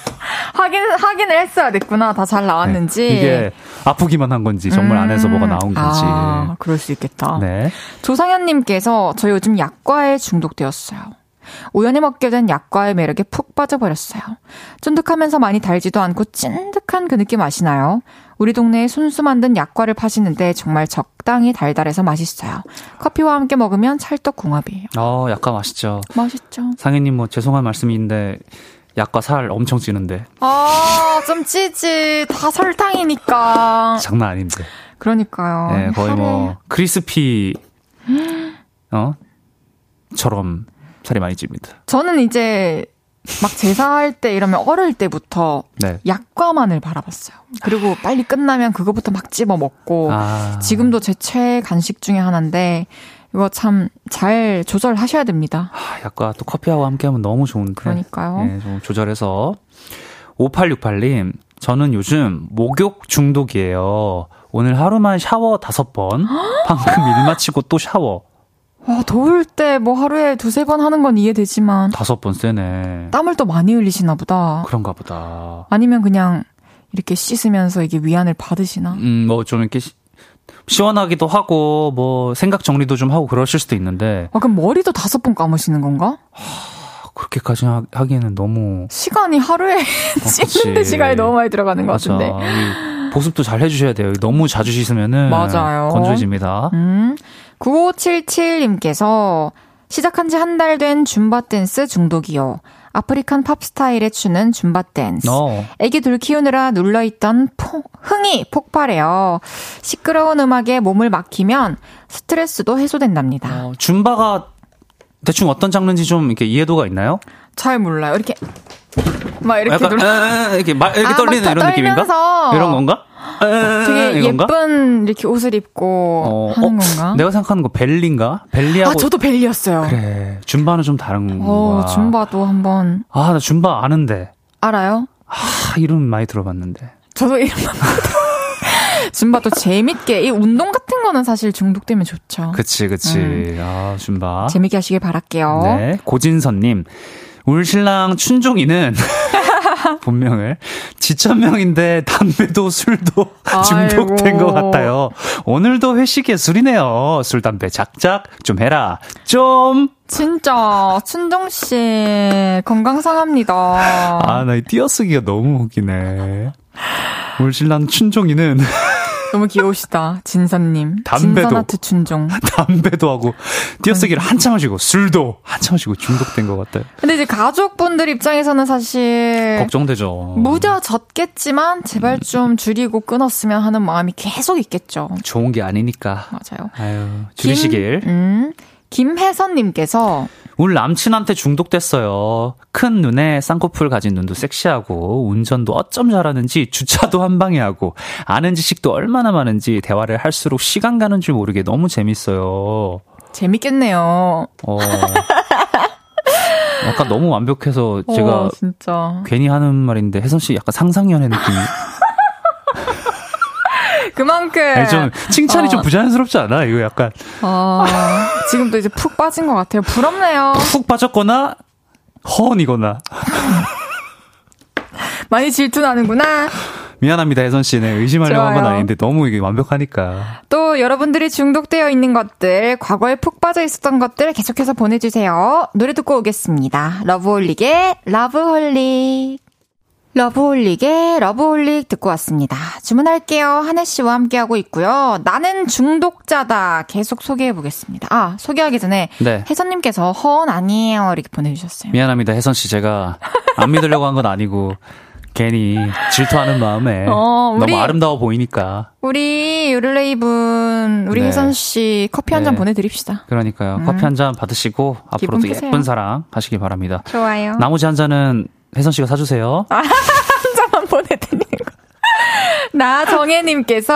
Speaker 1: 확인, 확인을 했어야 됐구나. 다 잘 나왔는지. 네.
Speaker 4: 이게 아프기만 한 건지, 정말 음. 안에서 뭐가 나온 건지. 아,
Speaker 1: 그럴 수 있겠다.
Speaker 4: 네.
Speaker 1: 조상현 님께서 저 요즘 약과에 중독되었어요. 우연히 먹게 된 약과의 매력에 푹 빠져버렸어요. 쫀득하면서 많이 달지도 않고 찐득한 그 느낌 아시나요? 우리 동네에 순수 만든 약과를 파시는데 정말 적당히 달달해서 맛있어요. 커피와 함께 먹으면 찰떡궁합이에요.
Speaker 4: 어, 약과 맛있죠.
Speaker 1: 맛있죠.
Speaker 4: 상혜님 뭐 죄송한 말씀인데 약과 살 엄청 찌는데.
Speaker 1: 아, 좀 찌지. 다 설탕이니까.
Speaker 4: 장난 아닌데.
Speaker 1: 그러니까요.
Speaker 4: 네, 거의. 뭐 크리스피 어? 처럼 살이 많이 찝니다.
Speaker 1: 저는 이제 막 제사할 때 이러면 어릴 때부터 네. 약과만을 바라봤어요. 그리고 빨리 끝나면 그거부터 막 집어 먹고 아... 지금도 제 최애 간식 중에 하나인데 이거 참 잘 조절하셔야 됩니다.
Speaker 4: 아, 약과 또 커피하고 함께 하면 너무 좋은데.
Speaker 1: 그러니까요.
Speaker 4: 네, 좀 조절해서. 5868님, 저는 요즘 목욕 중독이에요. 오늘 하루만 샤워 다섯 번. 방금 일 마치고 또 샤워.
Speaker 1: 와, 더울 때 뭐 하루에 두세 번 하는 건 이해되지만.
Speaker 4: 다섯 번 세네.
Speaker 1: 땀을 또 많이 흘리시나 보다.
Speaker 4: 그런가 보다.
Speaker 1: 아니면 그냥 이렇게 씻으면서 이게 위안을 받으시나?
Speaker 4: 음, 뭐 좀 이렇게 시 원하기도 하고 뭐 생각 정리도 좀 하고 그러실 수도 있는데.
Speaker 1: 아 그럼 머리도 다섯 번 감으시는 건가?
Speaker 4: 하, 그렇게까지 하기에는 너무
Speaker 1: 시간이 하루에 어, 씻는데 시간이 너무 많이 들어가는 것 맞아. 같은데.
Speaker 4: 보습도 잘 해주셔야 돼요. 너무 자주 씻으면은 맞아요. 건조해집니다.
Speaker 1: 음. 9577님께서 시작한 지 한 달 된 줌바 댄스 중독이요. African 팝 스타일에 추는 줌바 댄스. 어. 애기 둘 키우느라 눌려있던 포, 흥이 폭발해요. 시끄러운 음악에 몸을 맡기면 스트레스도 해소된답니다.
Speaker 4: 어, 줌바가 대충 어떤 장르인지 좀 이렇게 이해도가 있나요?
Speaker 1: 잘 몰라요. 이렇게 막 이렇게
Speaker 4: 약간, 눌러 이렇게 막 이렇게 아, 떨리는 이런 느낌인가? 이런 건가?
Speaker 1: 되게 예쁜 이렇게 옷을 입고 어, 하는 어, 건가?
Speaker 4: 내가 생각하는 거 벨리인가? 벨리하고
Speaker 1: 아 저도 벨리였어요.
Speaker 4: 그래 줌바는 좀 다른
Speaker 1: 어, 거 줌바도 한번
Speaker 4: 아 나 줌바 아는데
Speaker 1: 알아요?
Speaker 4: 아 이름 많이 들어봤는데
Speaker 1: 저도 이름 줌바도 재밌게 이 운동 같은 거는 사실 중독되면 좋죠.
Speaker 4: 그치 그치 음. 아 줌바
Speaker 1: 재밌게 하시길 바랄게요.
Speaker 4: 네 고진선님 울 신랑 춘종이는 본명을. 지천명인데 담배도 술도 중독된 것 같아요. 오늘도 회식에 술이네요. 술, 담배 작작 좀 해라. 좀.
Speaker 1: 진짜, 춘정씨, 건강 상합니다.
Speaker 4: 아, 나 이 띄어쓰기가 너무 웃기네. 우리 신랑 춘종이는
Speaker 1: 너무 귀여우시다. 진선님.
Speaker 4: 담배도.
Speaker 1: 진선아트 춘종.
Speaker 4: 담배도 하고, 띄어쓰기를 한참 하시고, 술도 한참 하시고 중독된 것 같아요.
Speaker 1: 근데 이제 가족분들 입장에서는 사실.
Speaker 4: 걱정되죠.
Speaker 1: 무뎌졌겠지만, 제발 음. 좀 줄이고 끊었으면 하는 마음이 계속 있겠죠.
Speaker 4: 좋은 게 아니니까.
Speaker 1: 맞아요.
Speaker 4: 아유, 줄이시길.
Speaker 1: 김, 음, 김혜선님께서
Speaker 4: 우리 남친한테 중독됐어요. 큰 눈에 쌍꺼풀 가진 눈도 섹시하고 운전도 어쩜 잘하는지 주차도 한 방에 하고 아는 지식도 얼마나 많은지 대화를 할수록 시간 가는 줄 모르게 너무 재밌어요.
Speaker 1: 재밌겠네요. 어.
Speaker 4: 아까 너무 완벽해서 제가 어, 진짜. 괜히 하는 말인데 혜선 씨 약간 상상연애 느낌이
Speaker 1: 그만큼.
Speaker 4: 아니, 좀 칭찬이 어. 좀 부자연스럽지 않아? 이거 약간. 어,
Speaker 1: 지금도 이제 푹 빠진 것 같아요. 부럽네요.
Speaker 4: 푹 빠졌거나 허언이거나.
Speaker 1: 많이 질투나는구나.
Speaker 4: 미안합니다, 혜선 씨는. 의심하려고 한 건 아닌데 너무 이게 완벽하니까.
Speaker 1: 또 여러분들이 중독되어 있는 것들, 과거에 푹 빠져 있었던 것들 계속해서 보내주세요. 노래 듣고 오겠습니다. 러브홀릭의 Loveholic. 러브홀릭의 Loveholic 듣고 왔습니다. 주문할게요. 한혜 씨와 함께하고 있고요. 나는 중독자다. 계속 소개해 보겠습니다. 아, 소개하기 전에 네. 혜선님께서 허언 아니에요. 이렇게 보내주셨어요.
Speaker 4: 미안합니다. 혜선 씨 제가 안 믿으려고 한 건 아니고 괜히 질투하는 마음에 어, 우리, 너무 아름다워 보이니까.
Speaker 1: 우리 요를레이 분 우리 네. 혜선 씨 커피 한잔 네. 보내드립시다.
Speaker 4: 그러니까요. 음. 커피 한 잔 받으시고 앞으로도 예쁜 사랑 하시기 바랍니다.
Speaker 1: 좋아요.
Speaker 4: 나머지 한 잔은 혜선 씨가 사주세요.
Speaker 1: 아, 한 잔만 보내드리는 거. 나 정혜님께서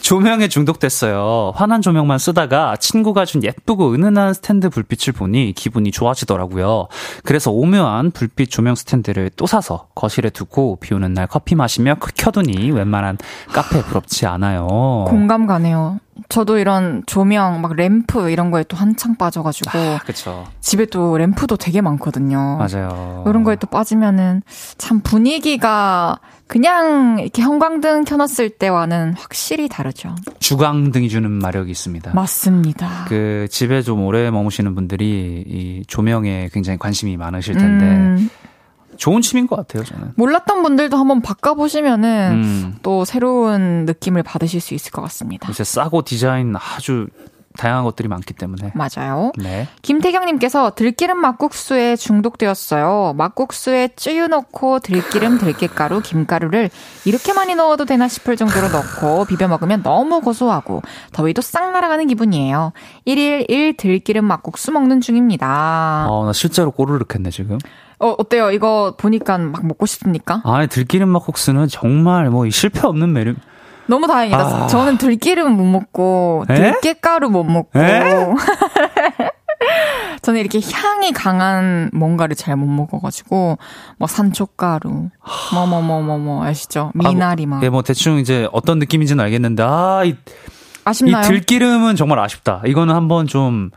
Speaker 4: 조명에 중독됐어요. 환한 조명만 쓰다가 친구가 준 예쁘고 은은한 스탠드 불빛을 보니 기분이 좋아지더라고요. 그래서 오묘한 불빛 조명 스탠드를 또 사서 거실에 두고 비 오는 날 커피 마시며 켜두니 웬만한 카페 부럽지 않아요.
Speaker 1: 공감 가네요. 저도 이런 조명, 막 램프 이런 거에 또 한창 빠져가지고. 아,
Speaker 4: 그쵸.
Speaker 1: 집에 또 램프도 되게 많거든요.
Speaker 4: 맞아요.
Speaker 1: 이런 거에 또 빠지면은 참 분위기가 그냥 이렇게 형광등 켜놨을 때와는 확실히 다르죠.
Speaker 4: 주광등이 주는 마력이 있습니다.
Speaker 1: 맞습니다.
Speaker 4: 그 집에 좀 오래 머무시는 분들이 이 조명에 굉장히 관심이 많으실 텐데. 음. 좋은 취미인 것 같아요, 저는.
Speaker 1: 몰랐던 분들도 한번 바꿔보시면은 음. 또 새로운 느낌을 받으실 수 있을 것 같습니다.
Speaker 4: 이제 싸고 디자인 아주 다양한 것들이 많기 때문에.
Speaker 1: 맞아요. 네. 김태경님께서 들기름 막국수에 중독되었어요. 막국수에 쯔유 넣고 들기름, 들깨가루, 김가루를 이렇게 많이 넣어도 되나 싶을 정도로 넣고 비벼 먹으면 너무 고소하고 더위도 싹 날아가는 기분이에요. 1일 1 들기름 막국수 먹는 중입니다.
Speaker 4: 어, 나 실제로 꼬르륵 했네, 지금.
Speaker 1: 어, 어때요? 이거 보니까 막 먹고 싶습니까?
Speaker 4: 아, 들기름 막국수는 정말 뭐 실패 없는 매력.
Speaker 1: 너무 다행이다. 아... 저는 들기름 못 먹고 들깨가루 못 먹고. 저는 이렇게 향이 강한 뭔가를 잘 못 먹어가지고 뭐 산초가루, 뭐 뭐 뭐 뭐 뭐 아시죠? 미나리 막.
Speaker 4: 아, 뭐, 예, 뭐 대충 이제 어떤 느낌인지는 알겠는데 아, 이,
Speaker 1: 아쉽나요?
Speaker 4: 이 들기름은 정말 아쉽다. 이거는 한번 좀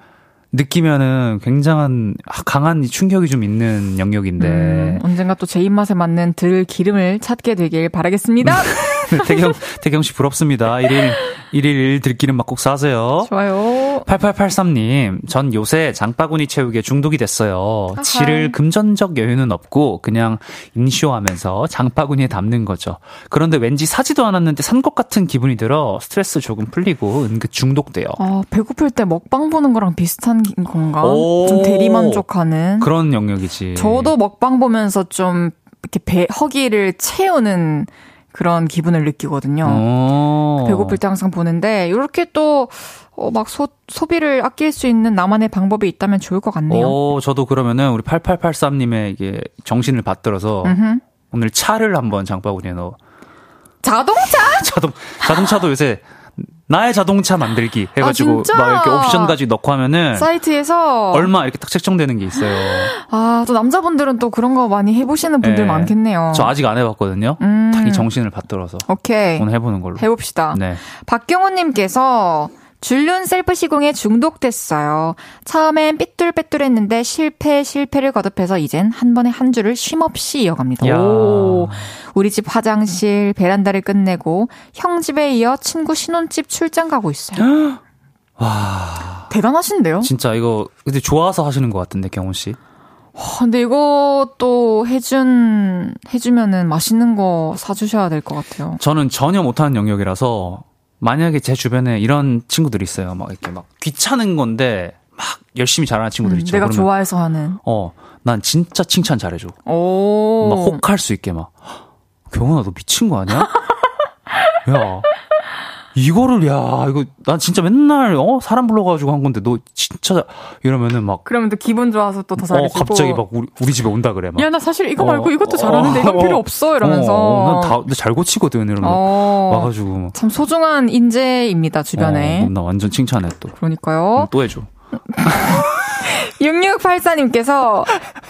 Speaker 4: 느끼면은 굉장한 강한 충격이 좀 있는 영역인데 음,
Speaker 1: 언젠가 또 제 입맛에 맞는 들 기름을 찾게 되길 바라겠습니다.
Speaker 4: 네, 태경 태경 씨 부럽습니다. 1일 1일 들기름 막국 사세요.
Speaker 1: 좋아요.
Speaker 4: 8883님, 전 요새 장바구니 채우기에 중독이 됐어요. 아하. 지를 금전적 여유는 없고 그냥 인쇼하면서 장바구니에 담는 거죠. 그런데 왠지 사지도 않았는데 산 것 같은 기분이 들어 스트레스 조금 풀리고 은근 중독돼요.
Speaker 1: 아, 배고플 때 먹방 보는 거랑 비슷한 건가? 좀 대리만족하는
Speaker 4: 그런 영역이지.
Speaker 1: 저도 먹방 보면서 좀 이렇게 배 허기를 채우는 그런 기분을 느끼거든요. 오. 배고플 때 항상 보는데 이렇게 또 어, 막 소, 소비를 아낄 수 있는 나만의 방법이 있다면 좋을 것 같네요.
Speaker 4: 오, 저도 그러면은 우리 8883님의 이게 정신을 받들어서 음흠. 오늘 차를 한번 장바구니에 넣어.
Speaker 1: 자동차?
Speaker 4: 자동 자동차도 요새 나의 자동차 만들기 해가지고 아, 막 이렇게 옵션까지 넣고 하면은
Speaker 1: 사이트에서
Speaker 4: 얼마 이렇게 딱 책정되는 게 있어요.
Speaker 1: 아 또 남자분들은 또 그런 거 많이 해보시는 분들 네. 많겠네요.
Speaker 4: 저 아직 안 해봤거든요. 음. 딱이 정신을 받들어서
Speaker 1: 오케이
Speaker 4: 오늘 해보는 걸로
Speaker 1: 해봅시다. 네. 박경호님께서 줄눈 셀프 시공에 중독됐어요. 처음엔 삐뚤빼뚤했는데 실패 실패를 거듭해서 이젠 한 번에 한 줄을 쉼없이 이어갑니다. 야. 오, 우리 집 화장실 베란다를 끝내고 형 집에 이어 친구 신혼집 출장 가고 있어요. 와 대단하신데요?
Speaker 4: 진짜 이거 근데 좋아서 하시는 것 같은데 경훈 씨.
Speaker 1: 근데 이거 또 해준 해주면은 맛있는 거 사주셔야 될 것 같아요.
Speaker 4: 저는 전혀 못하는 영역이라서 만약에 제 주변에 이런 친구들이 있어요. 막 이렇게 막 귀찮은 건데 막 열심히 잘하는 친구들 음, 있죠.
Speaker 1: 내가 좋아해서 하는.
Speaker 4: 어, 난 진짜 칭찬 잘해줘. 오. 막 혹할 수 있게 막. 경훈아, 너 미친 거 아니야? 야, 이거를 야 이거 난 진짜 맨날 어 사람 불러가지고 한 건데 너 진짜 이러면은 막
Speaker 1: 그러면 또 기분 좋아서 또 더 잘해주고
Speaker 4: 어, 갑자기 막 우리, 우리 집에 온다 그래
Speaker 1: 막. 야 나 사실 이거 말고 어, 이것도 잘하는데 어, 이건 필요 없어 이러면서
Speaker 4: 어, 난다잘 고치거든 이러면 어, 와가지고
Speaker 1: 참 소중한 인재입니다 주변에
Speaker 4: 어, 나 완전 칭찬해 또
Speaker 1: 그러니까요
Speaker 4: 또 해줘
Speaker 1: 6684님께서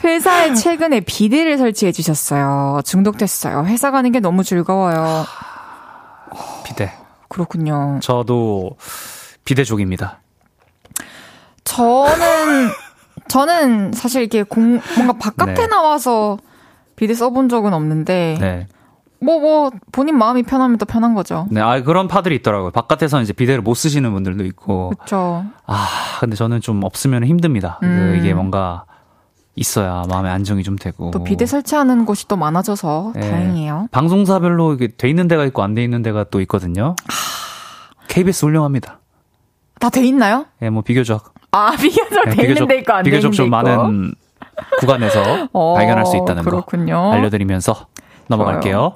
Speaker 1: 회사에 최근에 비대를 설치해 주셨어요. 중독됐어요. 회사 가는 게 너무 즐거워요.
Speaker 4: 비대.
Speaker 1: 그렇군요.
Speaker 4: 저도 비대족입니다.
Speaker 1: 저는 저는 사실 이렇게 공, 뭔가 바깥에 네. 나와서 비대 써본 적은 없는데 네. 뭐, 뭐, 본인 마음이 편하면 또 편한 거죠.
Speaker 4: 네, 아, 그런 파들이 있더라고요. 바깥에서 이제 비대를 못 쓰시는 분들도 있고.
Speaker 1: 그쵸.
Speaker 4: 아, 근데 저는 좀 없으면 힘듭니다. 그 음. 그 이게 뭔가 있어야 마음의 안정이 좀 되고.
Speaker 1: 또 비대 설치하는 곳이 또 많아져서 네. 다행이에요.
Speaker 4: 방송사별로 이게 돼 있는 데가 있고 안 돼 있는 데가 또 있거든요. KBS 훌륭합니다.
Speaker 1: 다 돼 있나요?
Speaker 4: 예, 네, 뭐 비교적.
Speaker 1: 아, 비교적 네, 돼 있는 데 있고 안 돼 있는 데 있고.
Speaker 4: 비교적 좀 많은 구간에서 어, 발견할 수 있다는 그렇군요. 거 알려드리면서 넘어갈게요. 좋아요.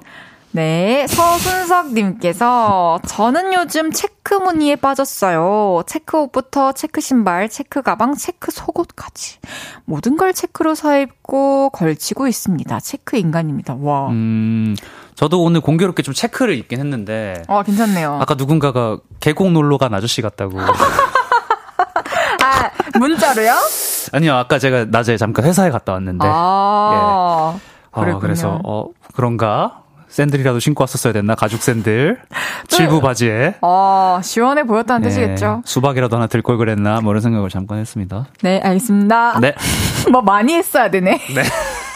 Speaker 1: 네, 서순석님께서 저는 요즘 체크 무늬에 빠졌어요. 체크 옷부터 체크 신발, 체크 가방, 체크 속옷까지 모든 걸 체크로 사입고 걸치고 있습니다. 체크 인간입니다. 와. 음,
Speaker 4: 저도 오늘 공교롭게 좀 체크를 입긴 했는데.
Speaker 1: 아, 괜찮네요.
Speaker 4: 아까 누군가가 계곡 놀러 간 아저씨 같다고. 아,
Speaker 1: 문자로요?
Speaker 4: 아니요, 아까 제가 낮에 잠깐 회사에 갔다 왔는데. 아. 예. 아, 그래서 어 그런가? 샌들이라도 신고 왔었어야 됐나? 가죽 샌들. 칠부 바지에.
Speaker 1: 아, 시원해 보였다는 네, 뜻이겠죠.
Speaker 4: 수박이라도 하나 들 걸 그랬나? 뭐 이런 생각을 잠깐 했습니다.
Speaker 1: 네, 알겠습니다. 네. 뭐 많이 했어야 되네.
Speaker 4: 네.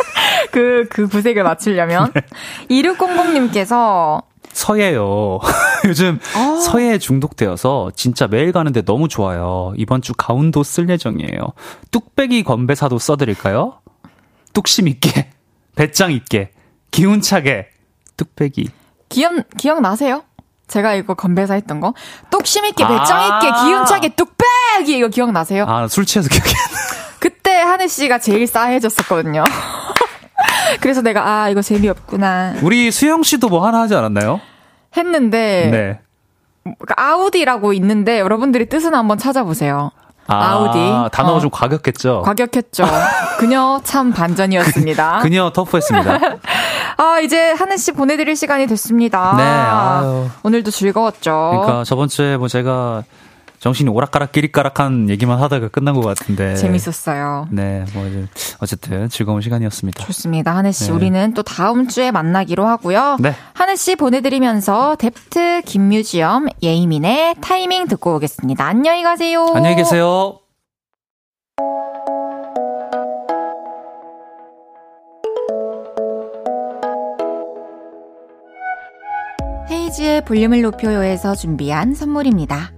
Speaker 1: 그, 그 구색을 맞추려면. 네. 2600님께서
Speaker 4: 서예요. 요즘 아. 서예에 중독되어서 진짜 매일 가는데 너무 좋아요. 이번 주 가운도 쓸 예정이에요. 뚝배기 건배사도 써드릴까요? 뚝심 있게. 배짱 있게, 기운차게, 뚝배기.
Speaker 1: 기억, 기억나세요? 제가 이거 건배사 했던 거? 뚝심 있게, 배짱 있게, 아~ 기운차게, 뚝배기! 이거 기억나세요?
Speaker 4: 아, 술 취해서 기억이
Speaker 1: 그때 하늘 씨가 제일 싸해졌었거든요. 그래서 내가, 아, 이거 재미없구나.
Speaker 4: 우리 수영 씨도 뭐 하나 하지 않았나요?
Speaker 1: 했는데. 네. 그러니까 아우디라고 있는데 여러분들이 뜻은 한번 찾아보세요. 아, 우디
Speaker 4: 단어가 어. 좀 과격했죠?
Speaker 1: 과격했죠. 그녀 참 반전이었습니다.
Speaker 4: 그녀 터프했습니다.
Speaker 1: 아, 이제 하늘 씨 보내드릴 시간이 됐습니다.
Speaker 4: 네, 아유.
Speaker 1: 오늘도 즐거웠죠.
Speaker 4: 그러니까 저번 주에 뭐 제가 정신이 오락가락 끼리까락한 얘기만 하다가 끝난 것 같은데.
Speaker 1: 재밌었어요.
Speaker 4: 네, 뭐 이제 어쨌든 즐거운 시간이었습니다.
Speaker 1: 좋습니다. 하늘 씨, 네. 우리는 또 다음 주에 만나기로 하고요. 네. 하늘 씨 보내드리면서 뎁트 김뮤지엄 예이민의 타이밍 듣고 오겠습니다. 안녕히 가세요.
Speaker 4: 안녕히 계세요.
Speaker 1: 헤이즈의 볼륨을 높여요에서 준비한 선물입니다.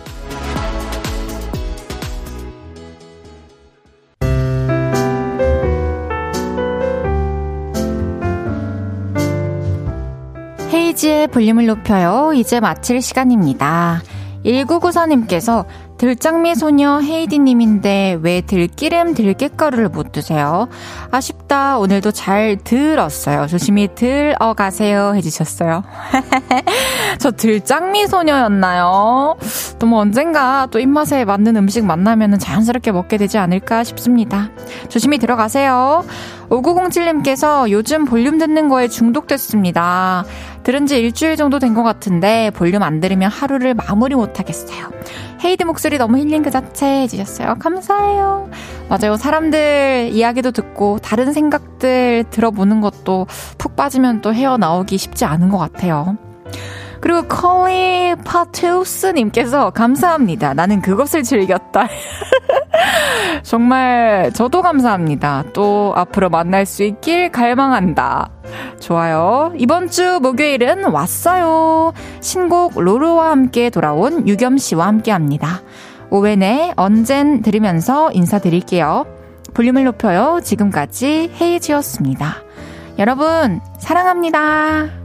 Speaker 1: 헤이지의 볼륨을 높여요. 이제 마칠 시간입니다. 1994님께서 들장미 소녀 헤이디님인데 왜 들기름 들깨가루를 못 드세요? 아쉽다. 오늘도 잘 들었어요. 조심히 들어가세요. 해주셨어요. 저 들장미 소녀였나요? 또 뭐 언젠가 또 입맛에 맞는 음식 만나면 자연스럽게 먹게 되지 않을까 싶습니다. 조심히 들어가세요. 5907님께서 요즘 볼륨 듣는 거에 중독됐습니다. 들은 지 일주일 정도 된 것 같은데 볼륨 안 들으면 하루를 마무리 못하겠어요. 해디 목소리 너무 힐링 그 자체 해주셨어요. 감사해요. 맞아요. 사람들 이야기도 듣고 다른 생각들 들어보는 것도 푹 빠지면 또 헤어나오기 쉽지 않은 것 같아요. 그리고 컬리 파테우스님께서 감사합니다. 나는 그것을 즐겼다. 정말 저도 감사합니다. 또 앞으로 만날 수 있길 갈망한다. 좋아요. 이번 주 목요일은 왔어요. 신곡 로로와 함께 돌아온 유겸 씨와 함께 합니다. 오웬의 언젠 들으면서 인사드릴게요. 볼륨을 높여요. 지금까지 헤이지였습니다. 여러분, 사랑합니다.